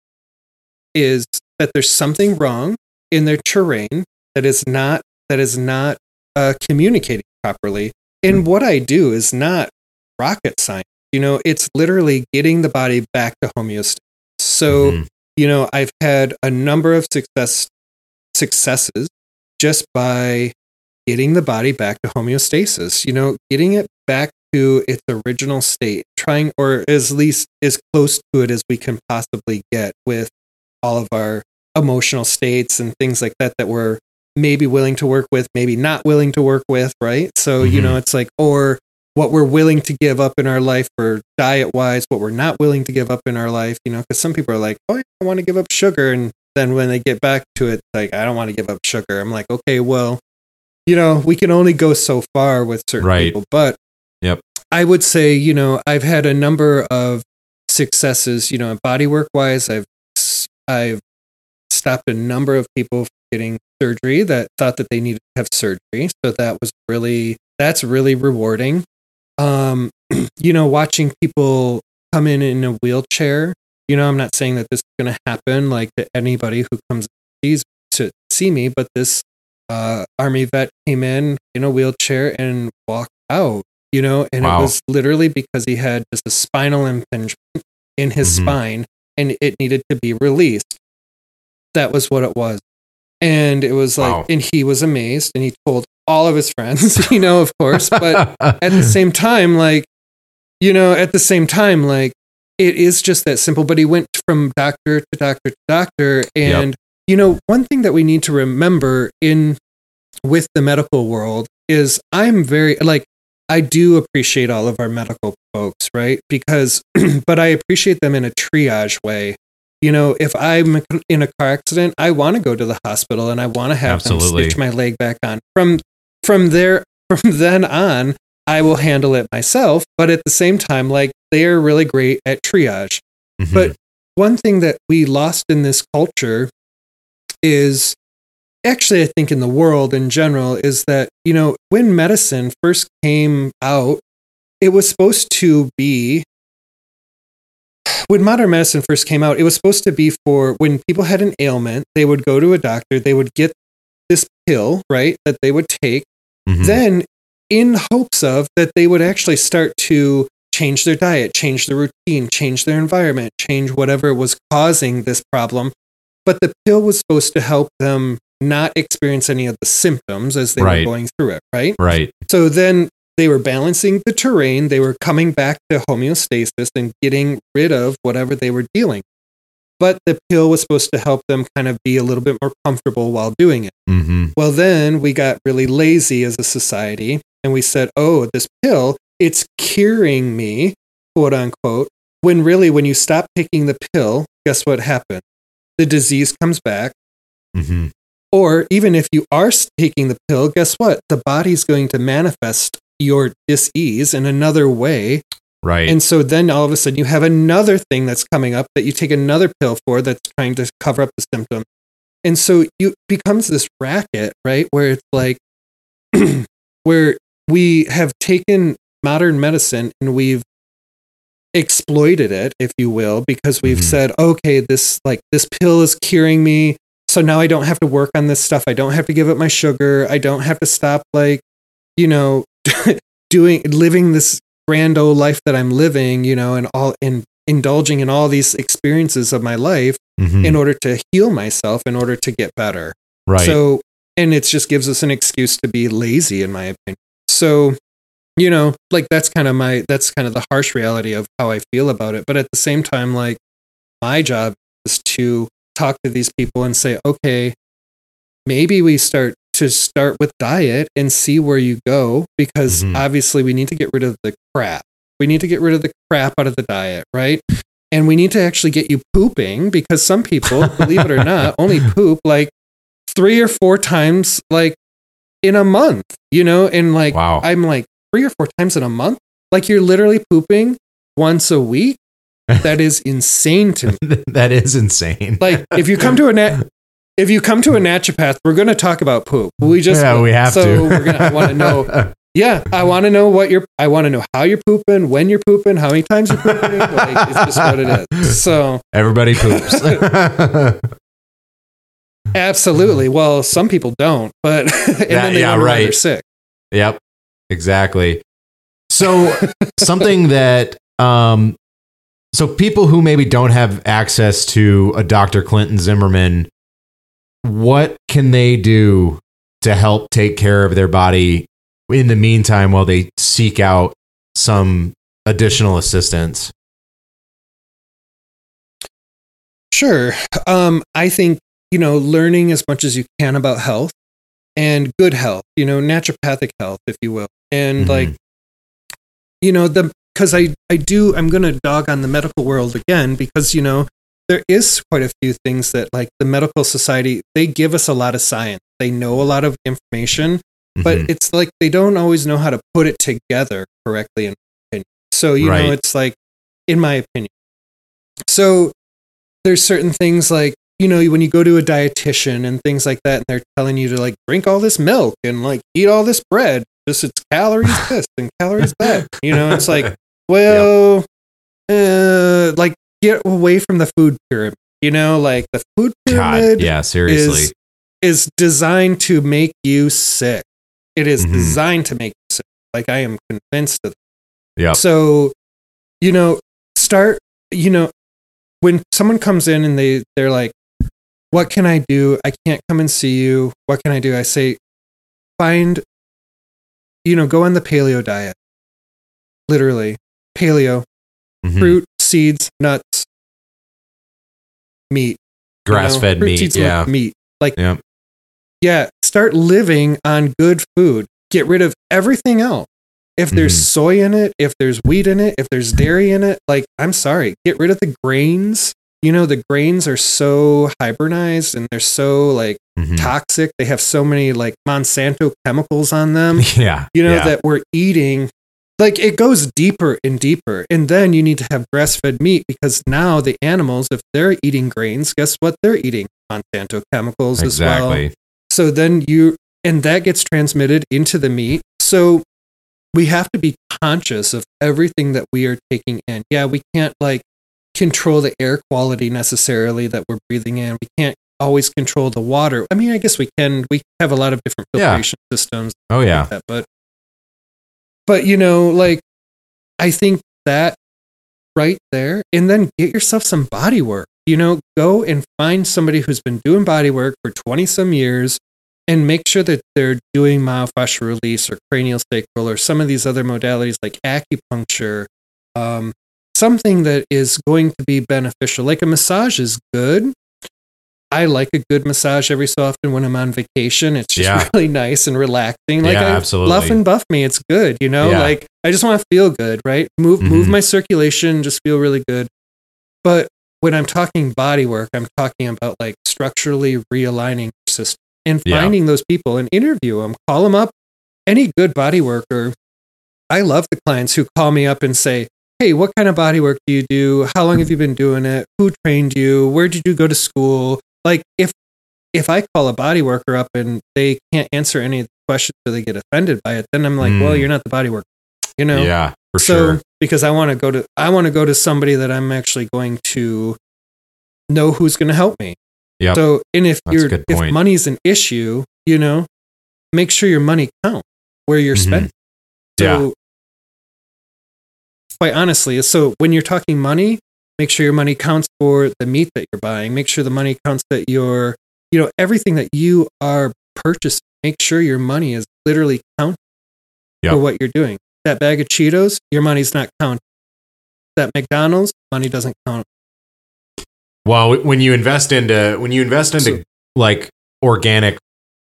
is that there's something wrong in their terrain that is not that is not uh, communicating properly. And what I do is not rocket science. You know, it's literally getting the body back to homeostasis. So, Mhm. You know, I've had a number of success successes just by getting the body back to homeostasis. You know, getting it back to its original state, trying or at least as close to it as we can possibly get with all of our emotional states and things like that that we're maybe willing to work with, maybe not willing to work with, right? So, you Mhm. know, it's like, or what we're willing to give up in our life for diet wise, what we're not willing to give up in our life, you know, because some people are like, oh, I want to give up sugar. And then when they get back to it, like, I don't want to give up sugar. I'm like, okay, well, you know, we can only go so far with certain Right. people. But Yep. I would say, you know, I've had a number of successes, you know, in bodywork wise. I've I've stopped a number of people from getting surgery that thought that they needed to have surgery. So that was really that's really rewarding. Um, (clears throat) you know, watching people come in in a wheelchair. You know, I'm not saying that this is going to happen like to anybody who comes to see me, but this uh, army vet came in in a wheelchair and walked out. You know, and Wow. it was literally because he had just a spinal impingement in his Mhm. spine and it needed to be released. That was what it was. And it was like, Wow. and he was amazed and he told all of his friends, (laughs) you know, of course. But at the same (laughs) time, like, you know, at the same time, like, it is just that simple. But he went from doctor to doctor to doctor. And, you know, one thing that we need to remember in with the medical world is I'm very, like, I do appreciate all of our medical folks, right? Because, (clears throat) but I appreciate them in a triage way. You know, if I'm in a car accident, I want to go to the hospital and I want to have Absolutely. them stitch my leg back on. From from there, (laughs) from then on, I will handle it myself. But at the same time, like they are really great at triage. Mhm. But one thing that we lost in this culture is actually, I think, in the world in general, is that, you know, when medicine first came out, it was supposed to be. When modern medicine first came out, it was supposed to be for when people had an ailment, they would go to a doctor, they would get this pill, right, that they would take Mhm. then in hopes of that they would actually start to change their diet, change their routine, change their environment, change whatever was causing this problem. But the pill was supposed to help them not experience any of the symptoms as they Right. were going through it, right? right. So then they were balancing the terrain, they were coming back to homeostasis and getting rid of whatever they were dealing. But the pill was supposed to help them kind of be a little bit more comfortable while doing it. hmm Well, then we got really lazy as a society and we said, oh, this pill, it's curing me, quote unquote. When really, when you stop taking the pill, guess what happened? The disease comes back. hmm Or even if you are taking the pill, guess what? The body's going to manifest your disease in another way Right. And so then all of a sudden you have another thing that's coming up that you take another pill for that's trying to cover up the symptom. And so you becomes this racket, right? Where it's like (clears throat) where we have taken modern medicine and we've exploited it, if you will, because we've Mhm. said, okay, this like this pill is curing me. So now I don't have to work on this stuff. I don't have to give up my sugar. I don't have to stop like, you know, (laughs) doing living this grand old life that I'm living, you know, and all and indulging in all these experiences of my life Mhm. in order to heal myself, in order to get better. right. So, and it just gives us an excuse to be lazy, in my opinion. So, you know, like that's kind of my, that's kind of the harsh reality of how I feel about it. But at the same time, like my job is to talk to these people and say, okay, maybe we start to start with diet and see where you go because Mhm. obviously we need to get rid of the crap. We need to get rid of the crap out of the diet, right? And we need to actually get you pooping because some people, (laughs) believe it or not, only poop like three or four times like in a month, you know? And like Wow. I'm like three or four times in a month? Like you're literally pooping once a week? (laughs) That is insane to me. (laughs) that is insane. Like if you come to a nat if you come to a naturopath, we're going to talk about poop. We just yeah, we have so to. we're gonna want to know. (laughs) Yeah, I want to know what you're. I want to know how you're pooping, when you're pooping, how many times you're pooping. like, it's just what it is. So (laughs) Everybody poops. (laughs) absolutely. Well, some people don't, but That- yeah, why they're right. sick. Yep, exactly. So something that um so people who maybe don't have access to a Dr. Clinton Zimmerman, what can they do to help take care of their body in the meantime while they seek out some additional assistance? Sure. Um, I think, you know, learning as much as you can about health and good health, you know, naturopathic health, if you will. And Mhm. like, you know, the, because I, I do, I'm going to dog on the medical world again because, you know, there is quite a few things that like the medical society, they give us a lot of science. They know a lot of information, but Mhm. it's like they don't always know how to put it together correctly. In my opinion. So, you Right. know, it's like, in my opinion. So, there's certain things like, you know, when you go to a dietitian and things like that, and they're telling you to like drink all this milk and like eat all this bread, just it's calories (laughs) this and calories that. You know, it's like, well, uh, like get away from the food pyramid. You know, like the food pyramid God, yeah, seriously. is is designed to make you sick. It is Mhm. designed to make you sick. Like I am convinced of Yeah. so, you know, start, you know, when someone comes in and they they're like, "What can I do? I can't come and see you. What can I do?" I say, "Find you know, go on the paleo diet. Literally, paleo, Mhm. fruit, seeds, nuts, meat, Grass-fed fruit, meat, yeah. meat. Like Yep. yeah, start living on good food. Get rid of everything else. If there's Mhm. soy in it, if there's wheat in it, if there's dairy in it, like I'm sorry, get rid of the grains. You know, the grains are so hybridized and they're so like Mhm. toxic. They have so many like Monsanto chemicals on them, (laughs) Yeah. you know, yeah. that we're eating. Like it goes deeper and deeper. And then you need to have grass fed meat because now the animals, if they're eating grains, guess what? They're eating Monsanto chemicals as well. So then you, and that gets transmitted into the meat. So we have to be conscious of everything that we are taking in. Yeah, we can't like control the air quality necessarily that we're breathing in. We can't always control the water. I mean, I guess we can. We have a lot of different Yeah. filtration systems Oh yeah. like that, but but you know, like I think that right there, and then get yourself some body work. You know, go and find somebody who's been doing body work for twenty some years, and make sure that they're doing myofascial release or cranial sacral or some of these other modalities like acupuncture. Um, something that is going to be beneficial. Like a massage is good. I like a good massage every so often when I'm on vacation. It's just Yeah. (laughs) really nice and relaxing. Like Yeah, I absolutely. bluff and buff me. It's good, you know? Yeah. Like I just want to feel good, right? Move move Mhm. my circulation, just feel really good. But when I'm talking body work, I'm talking about like structurally realigning your system and finding those people and interview them, call them up. Any good body worker, I love the clients who call me up and say, hey, what kind of body work do you do? How long have you been doing it? Who trained you? Where did you go to school? Like if if I call a body worker up and they can't answer any of the questions or they get offended by it, then I'm like, Mm. well, you're not the body worker. You know? Yeah, for so sure. because I want to go to I want to go to somebody that I'm actually going to know who's going to help me. Yeah. So and if That's you're if money's an issue, you know, make sure your money counts where you're Mhm. spending. So Yeah. quite honestly, so when you're talking money, make sure your money counts for the meat that you're buying. Make sure the money counts that you're, you know, everything that you are purchasing. Make sure your money is literally counted Yep. for what you're doing. That bag of Cheetos, your money's not counted. That McDonald's, money doesn't count. Well, when you invest into when you invest into So- like organic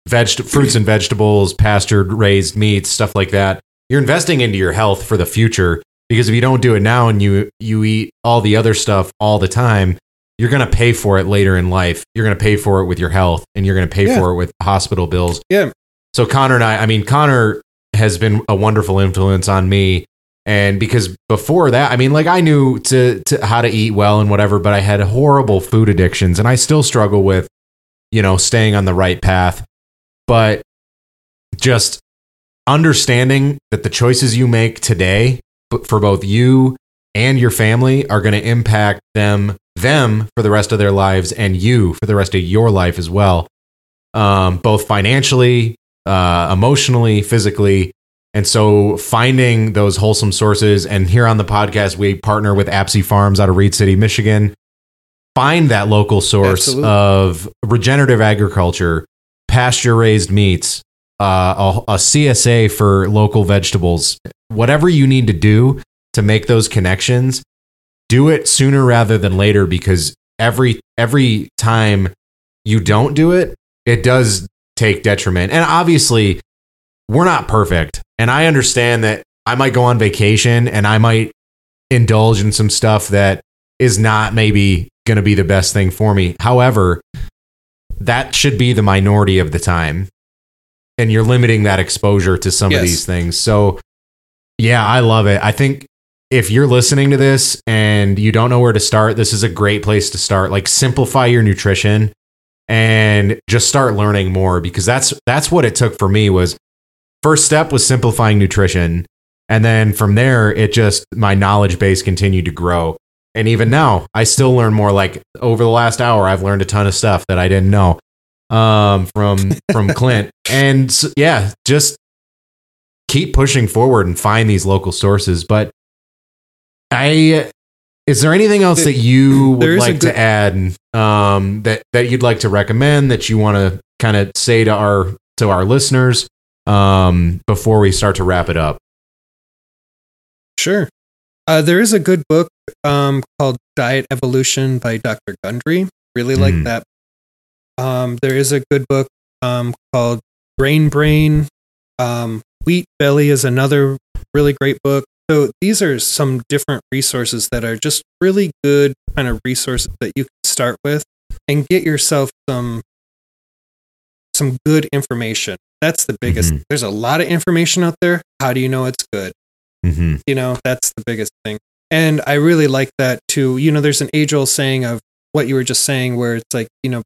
veg fruits and vegetables, pastured raised meats, stuff like that, you're investing into your health for the future. Because if you don't do it now and you you eat all the other stuff all the time, you're going to pay for it later in life. You're going to pay for it with your health, and you're going to pay Yeah. for it with hospital bills. Yeah. So Connor and I, I mean, Connor has been a wonderful influence on me. And because before that, I mean, like I knew to, to how to eat well and whatever, but I had horrible food addictions and I still struggle with, you know, staying on the right path. But just understanding that the choices you make today for both you and your family are going to impact them them for the rest of their lives and you for the rest of your life as well. Um, both financially uh, emotionally physically. And so finding those wholesome sources and here on the podcast we partner with apsy farms out of reed city michigan. Find that local source Absolutely. of regenerative agriculture pasture raised meats uh, a, a csa for local vegetables. Whatever you need to do to make those connections do it sooner rather than later because every every time you don't do it it does take detriment. And obviously we're not perfect. And i understand that i might go on vacation and i might indulge in some stuff that is not maybe going to be the best thing for me. However that should be the minority of the time and you're limiting that exposure to some of these things. So yeah i love it. I think if you're listening to this and you don't know where to start this is a great place to start. Like simplify your nutrition and just start learning more because that's that's what it took for me was first step was simplifying nutrition. And then from there it just my knowledge base continued to grow. And even now i still learn more. Like over the last hour i've learned a ton of stuff that i didn't know um, from from (laughs) clint and s- yeah just keep pushing forward and find these local sources but i is there anything else that you would like good- to add um, that that you'd like to recommend that you want to kind of say to our to our listeners um, before we start to wrap it up Sure. Uh, there is a good book um, called Diet Evolution by Dr. Gundry. Really like Mm. that. Um, there is a good book um, called Grain Brain. Um, Wheat Belly is another really great book. So these are some different resources that are just really good kind of resources that you can start with and get yourself some some good information. That's the biggest. Mhm. There's a lot of information out there. How do you know it's good? mm-hmm. you know that's the biggest thing and i really like that too you know there's an age old saying of what you were just saying where it's like you know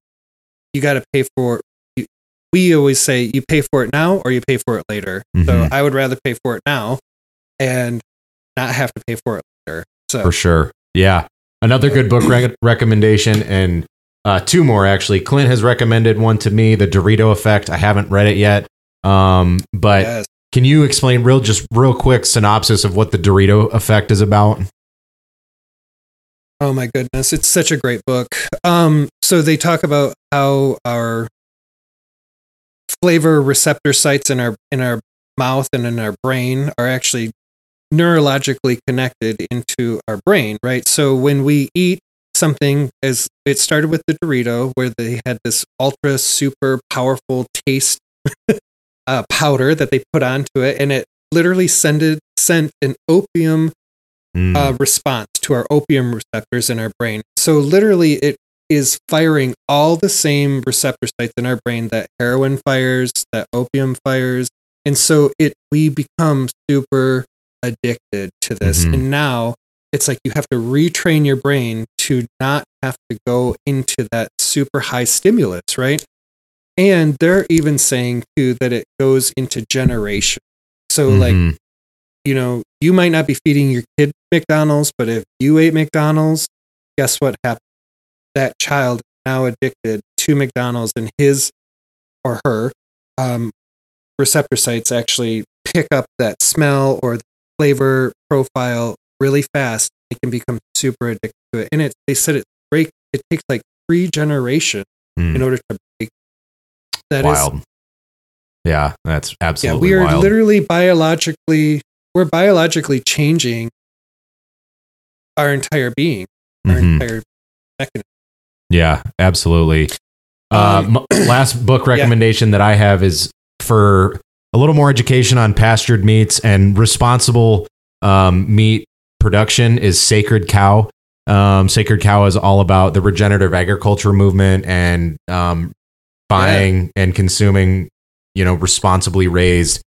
you got to pay for we always say you pay for it now or you pay for it later. So Mhm. i would rather pay for it now and not have to pay for it later. So for sure. Yeah. Another good book rec- recommendation and uh, two more actually. Clint has recommended one to me the dorito effect. I haven't read it yet. Um, but yes. can you explain real just real quick synopsis of what the dorito effect is about Oh my goodness, it's such a great book. Um, so they talk about how our flavor receptor sites in our in our mouth and in our brain are actually neurologically connected into our brain, right? So when we eat something as it started with the Dorito where they had this ultra super powerful taste (laughs) uh, powder that they put onto it and it literally sended sent an opium Mm, uh, response to our opium receptors in our brain. So literally, it is firing all the same receptor sites in our brain that heroin fires, that opium fires, and so it we become super addicted to this. Mhm. And now it's like you have to retrain your brain to not have to go into that super high stimulus, right? And they're even saying too that it goes into generation. So like Mhm. You know, you might not be feeding your kid McDonald's, but if you ate McDonald's, guess what happened? That child now addicted to McDonald's, and his or her um, receptor sites actually pick up that smell or flavor profile really fast. It can become super addicted to it, and it they said it break. It takes like three generations Mm. in order to break. That is wild. yeah, that's absolutely yeah, we are wild. literally biologically we're biologically changing our entire being, our Mhm. entire mechanism. Yeah, absolutely. Uh, Um, m- (clears throat) last book recommendation that I have is for a little more education on pastured meats and responsible um, meat production is Sacred Cow. Um, Sacred Cow is all about the regenerative agriculture movement and um, buying and consuming, you know, responsibly raised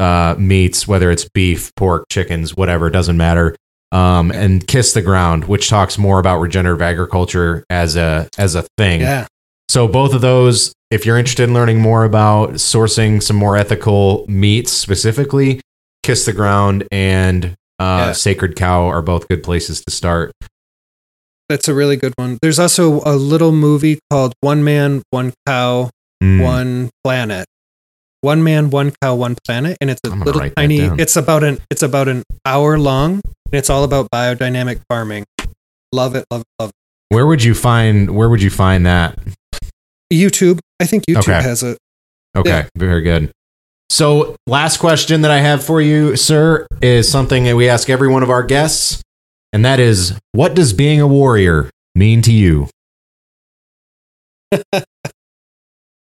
uh, meats, whether it's beef, pork, chickens, whatever, it doesn't matter. Um, and Kiss the Ground, which talks more about regenerative agriculture as a as a thing. Yeah, So both of those, if you're interested in learning more about sourcing some more ethical meats specifically, Kiss the Ground and uh, Yeah. Sacred Cow are both good places to start. that's a really good one. There's also a little movie called One Man, One Cow, Mm. One Planet. One Man, One Cow, One Planet, and it's a little tiny. It's about an it's about an hour long, and it's all about biodynamic farming. Love it, love it, love it. Where would you find Where would you find that? YouTube. I think YouTube Okay. has it. Okay, Yeah. very good. So, last question that I have for you, sir, is something that we ask every one of our guests, and that is, what does being a warrior mean to you? (laughs)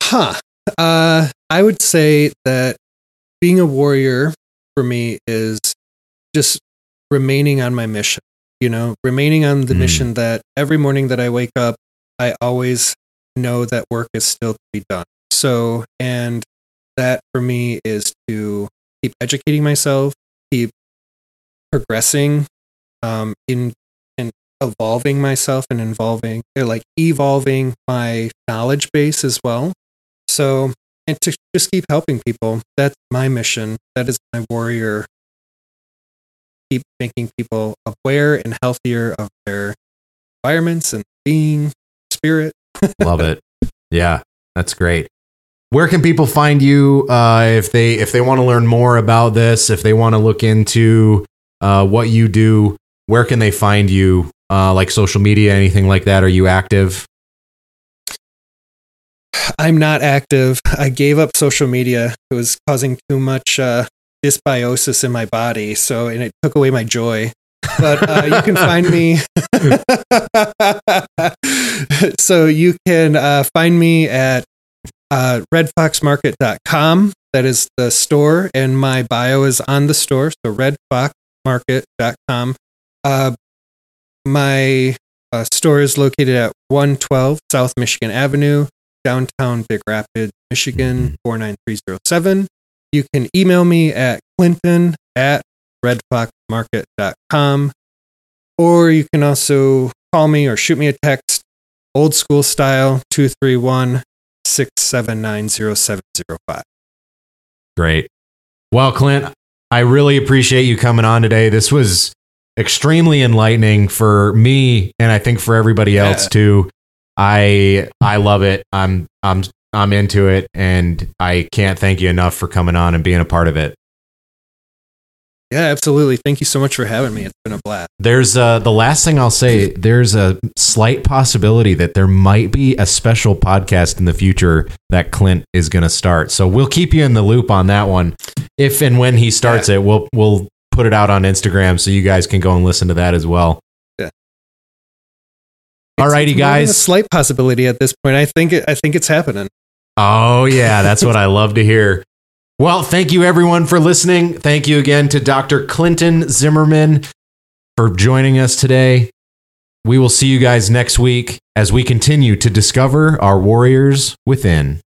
Huh. Uh, I would say that being a warrior for me is just remaining on my mission. You know, remaining on the Mm. mission that every morning that I wake up, I always know that work is still to be done. So, and that for me is to keep educating myself, keep progressing um, in and evolving myself and involving like evolving my knowledge base as well. So, and to just keep helping people. That's my mission. That is my warrior. Keep making people aware and healthier of their environments and being, spirit. (laughs) Love it. Yeah, that's great. Where can people find you uh, if they if they want to learn more about this? If they want to look into uh, what you do, where can they find you? Uh, like social media, anything like that? Are you active? I'm not active. I gave up social media. It was causing too much uh, dysbiosis in my body. So, and it took away my joy. But uh, you can find me. (laughs) so you can uh, find me at uh, redfoxmarket.com. That is the store, and my bio is on the store. So redfoxmarket.com. Uh, my uh, store is located at 112 South Michigan Avenue, downtown Big Rapids, Michigan mm-hmm. 49307. You can email me at clinton at redfoxmarket.com, or you can also call me or shoot me a text, old school style 231 679 0705. Great. Well, Clint, I really appreciate you coming on today. This was extremely enlightening for me and I think for everybody else Yeah. too. I I love it. I'm I'm I'm into it and I can't thank you enough for coming on and being a part of it. Yeah, absolutely. Thank you so much for having me. It's been a blast. There's uh the last thing I'll say, there's a slight possibility that there might be a special podcast in the future that Clint is going to start. So we'll keep you in the loop on that one. If and when he starts it, we'll we'll put it out on Instagram so you guys can go and listen to that as well. It's more than A guys. slight possibility at this point. I think it, I think it's happening. Oh, yeah, that's what I love to hear. Well, thank you everyone for listening. Thank you again to Dr. Clinton Zimmerman for joining us today. We will see you guys next week as we continue to discover our warriors within.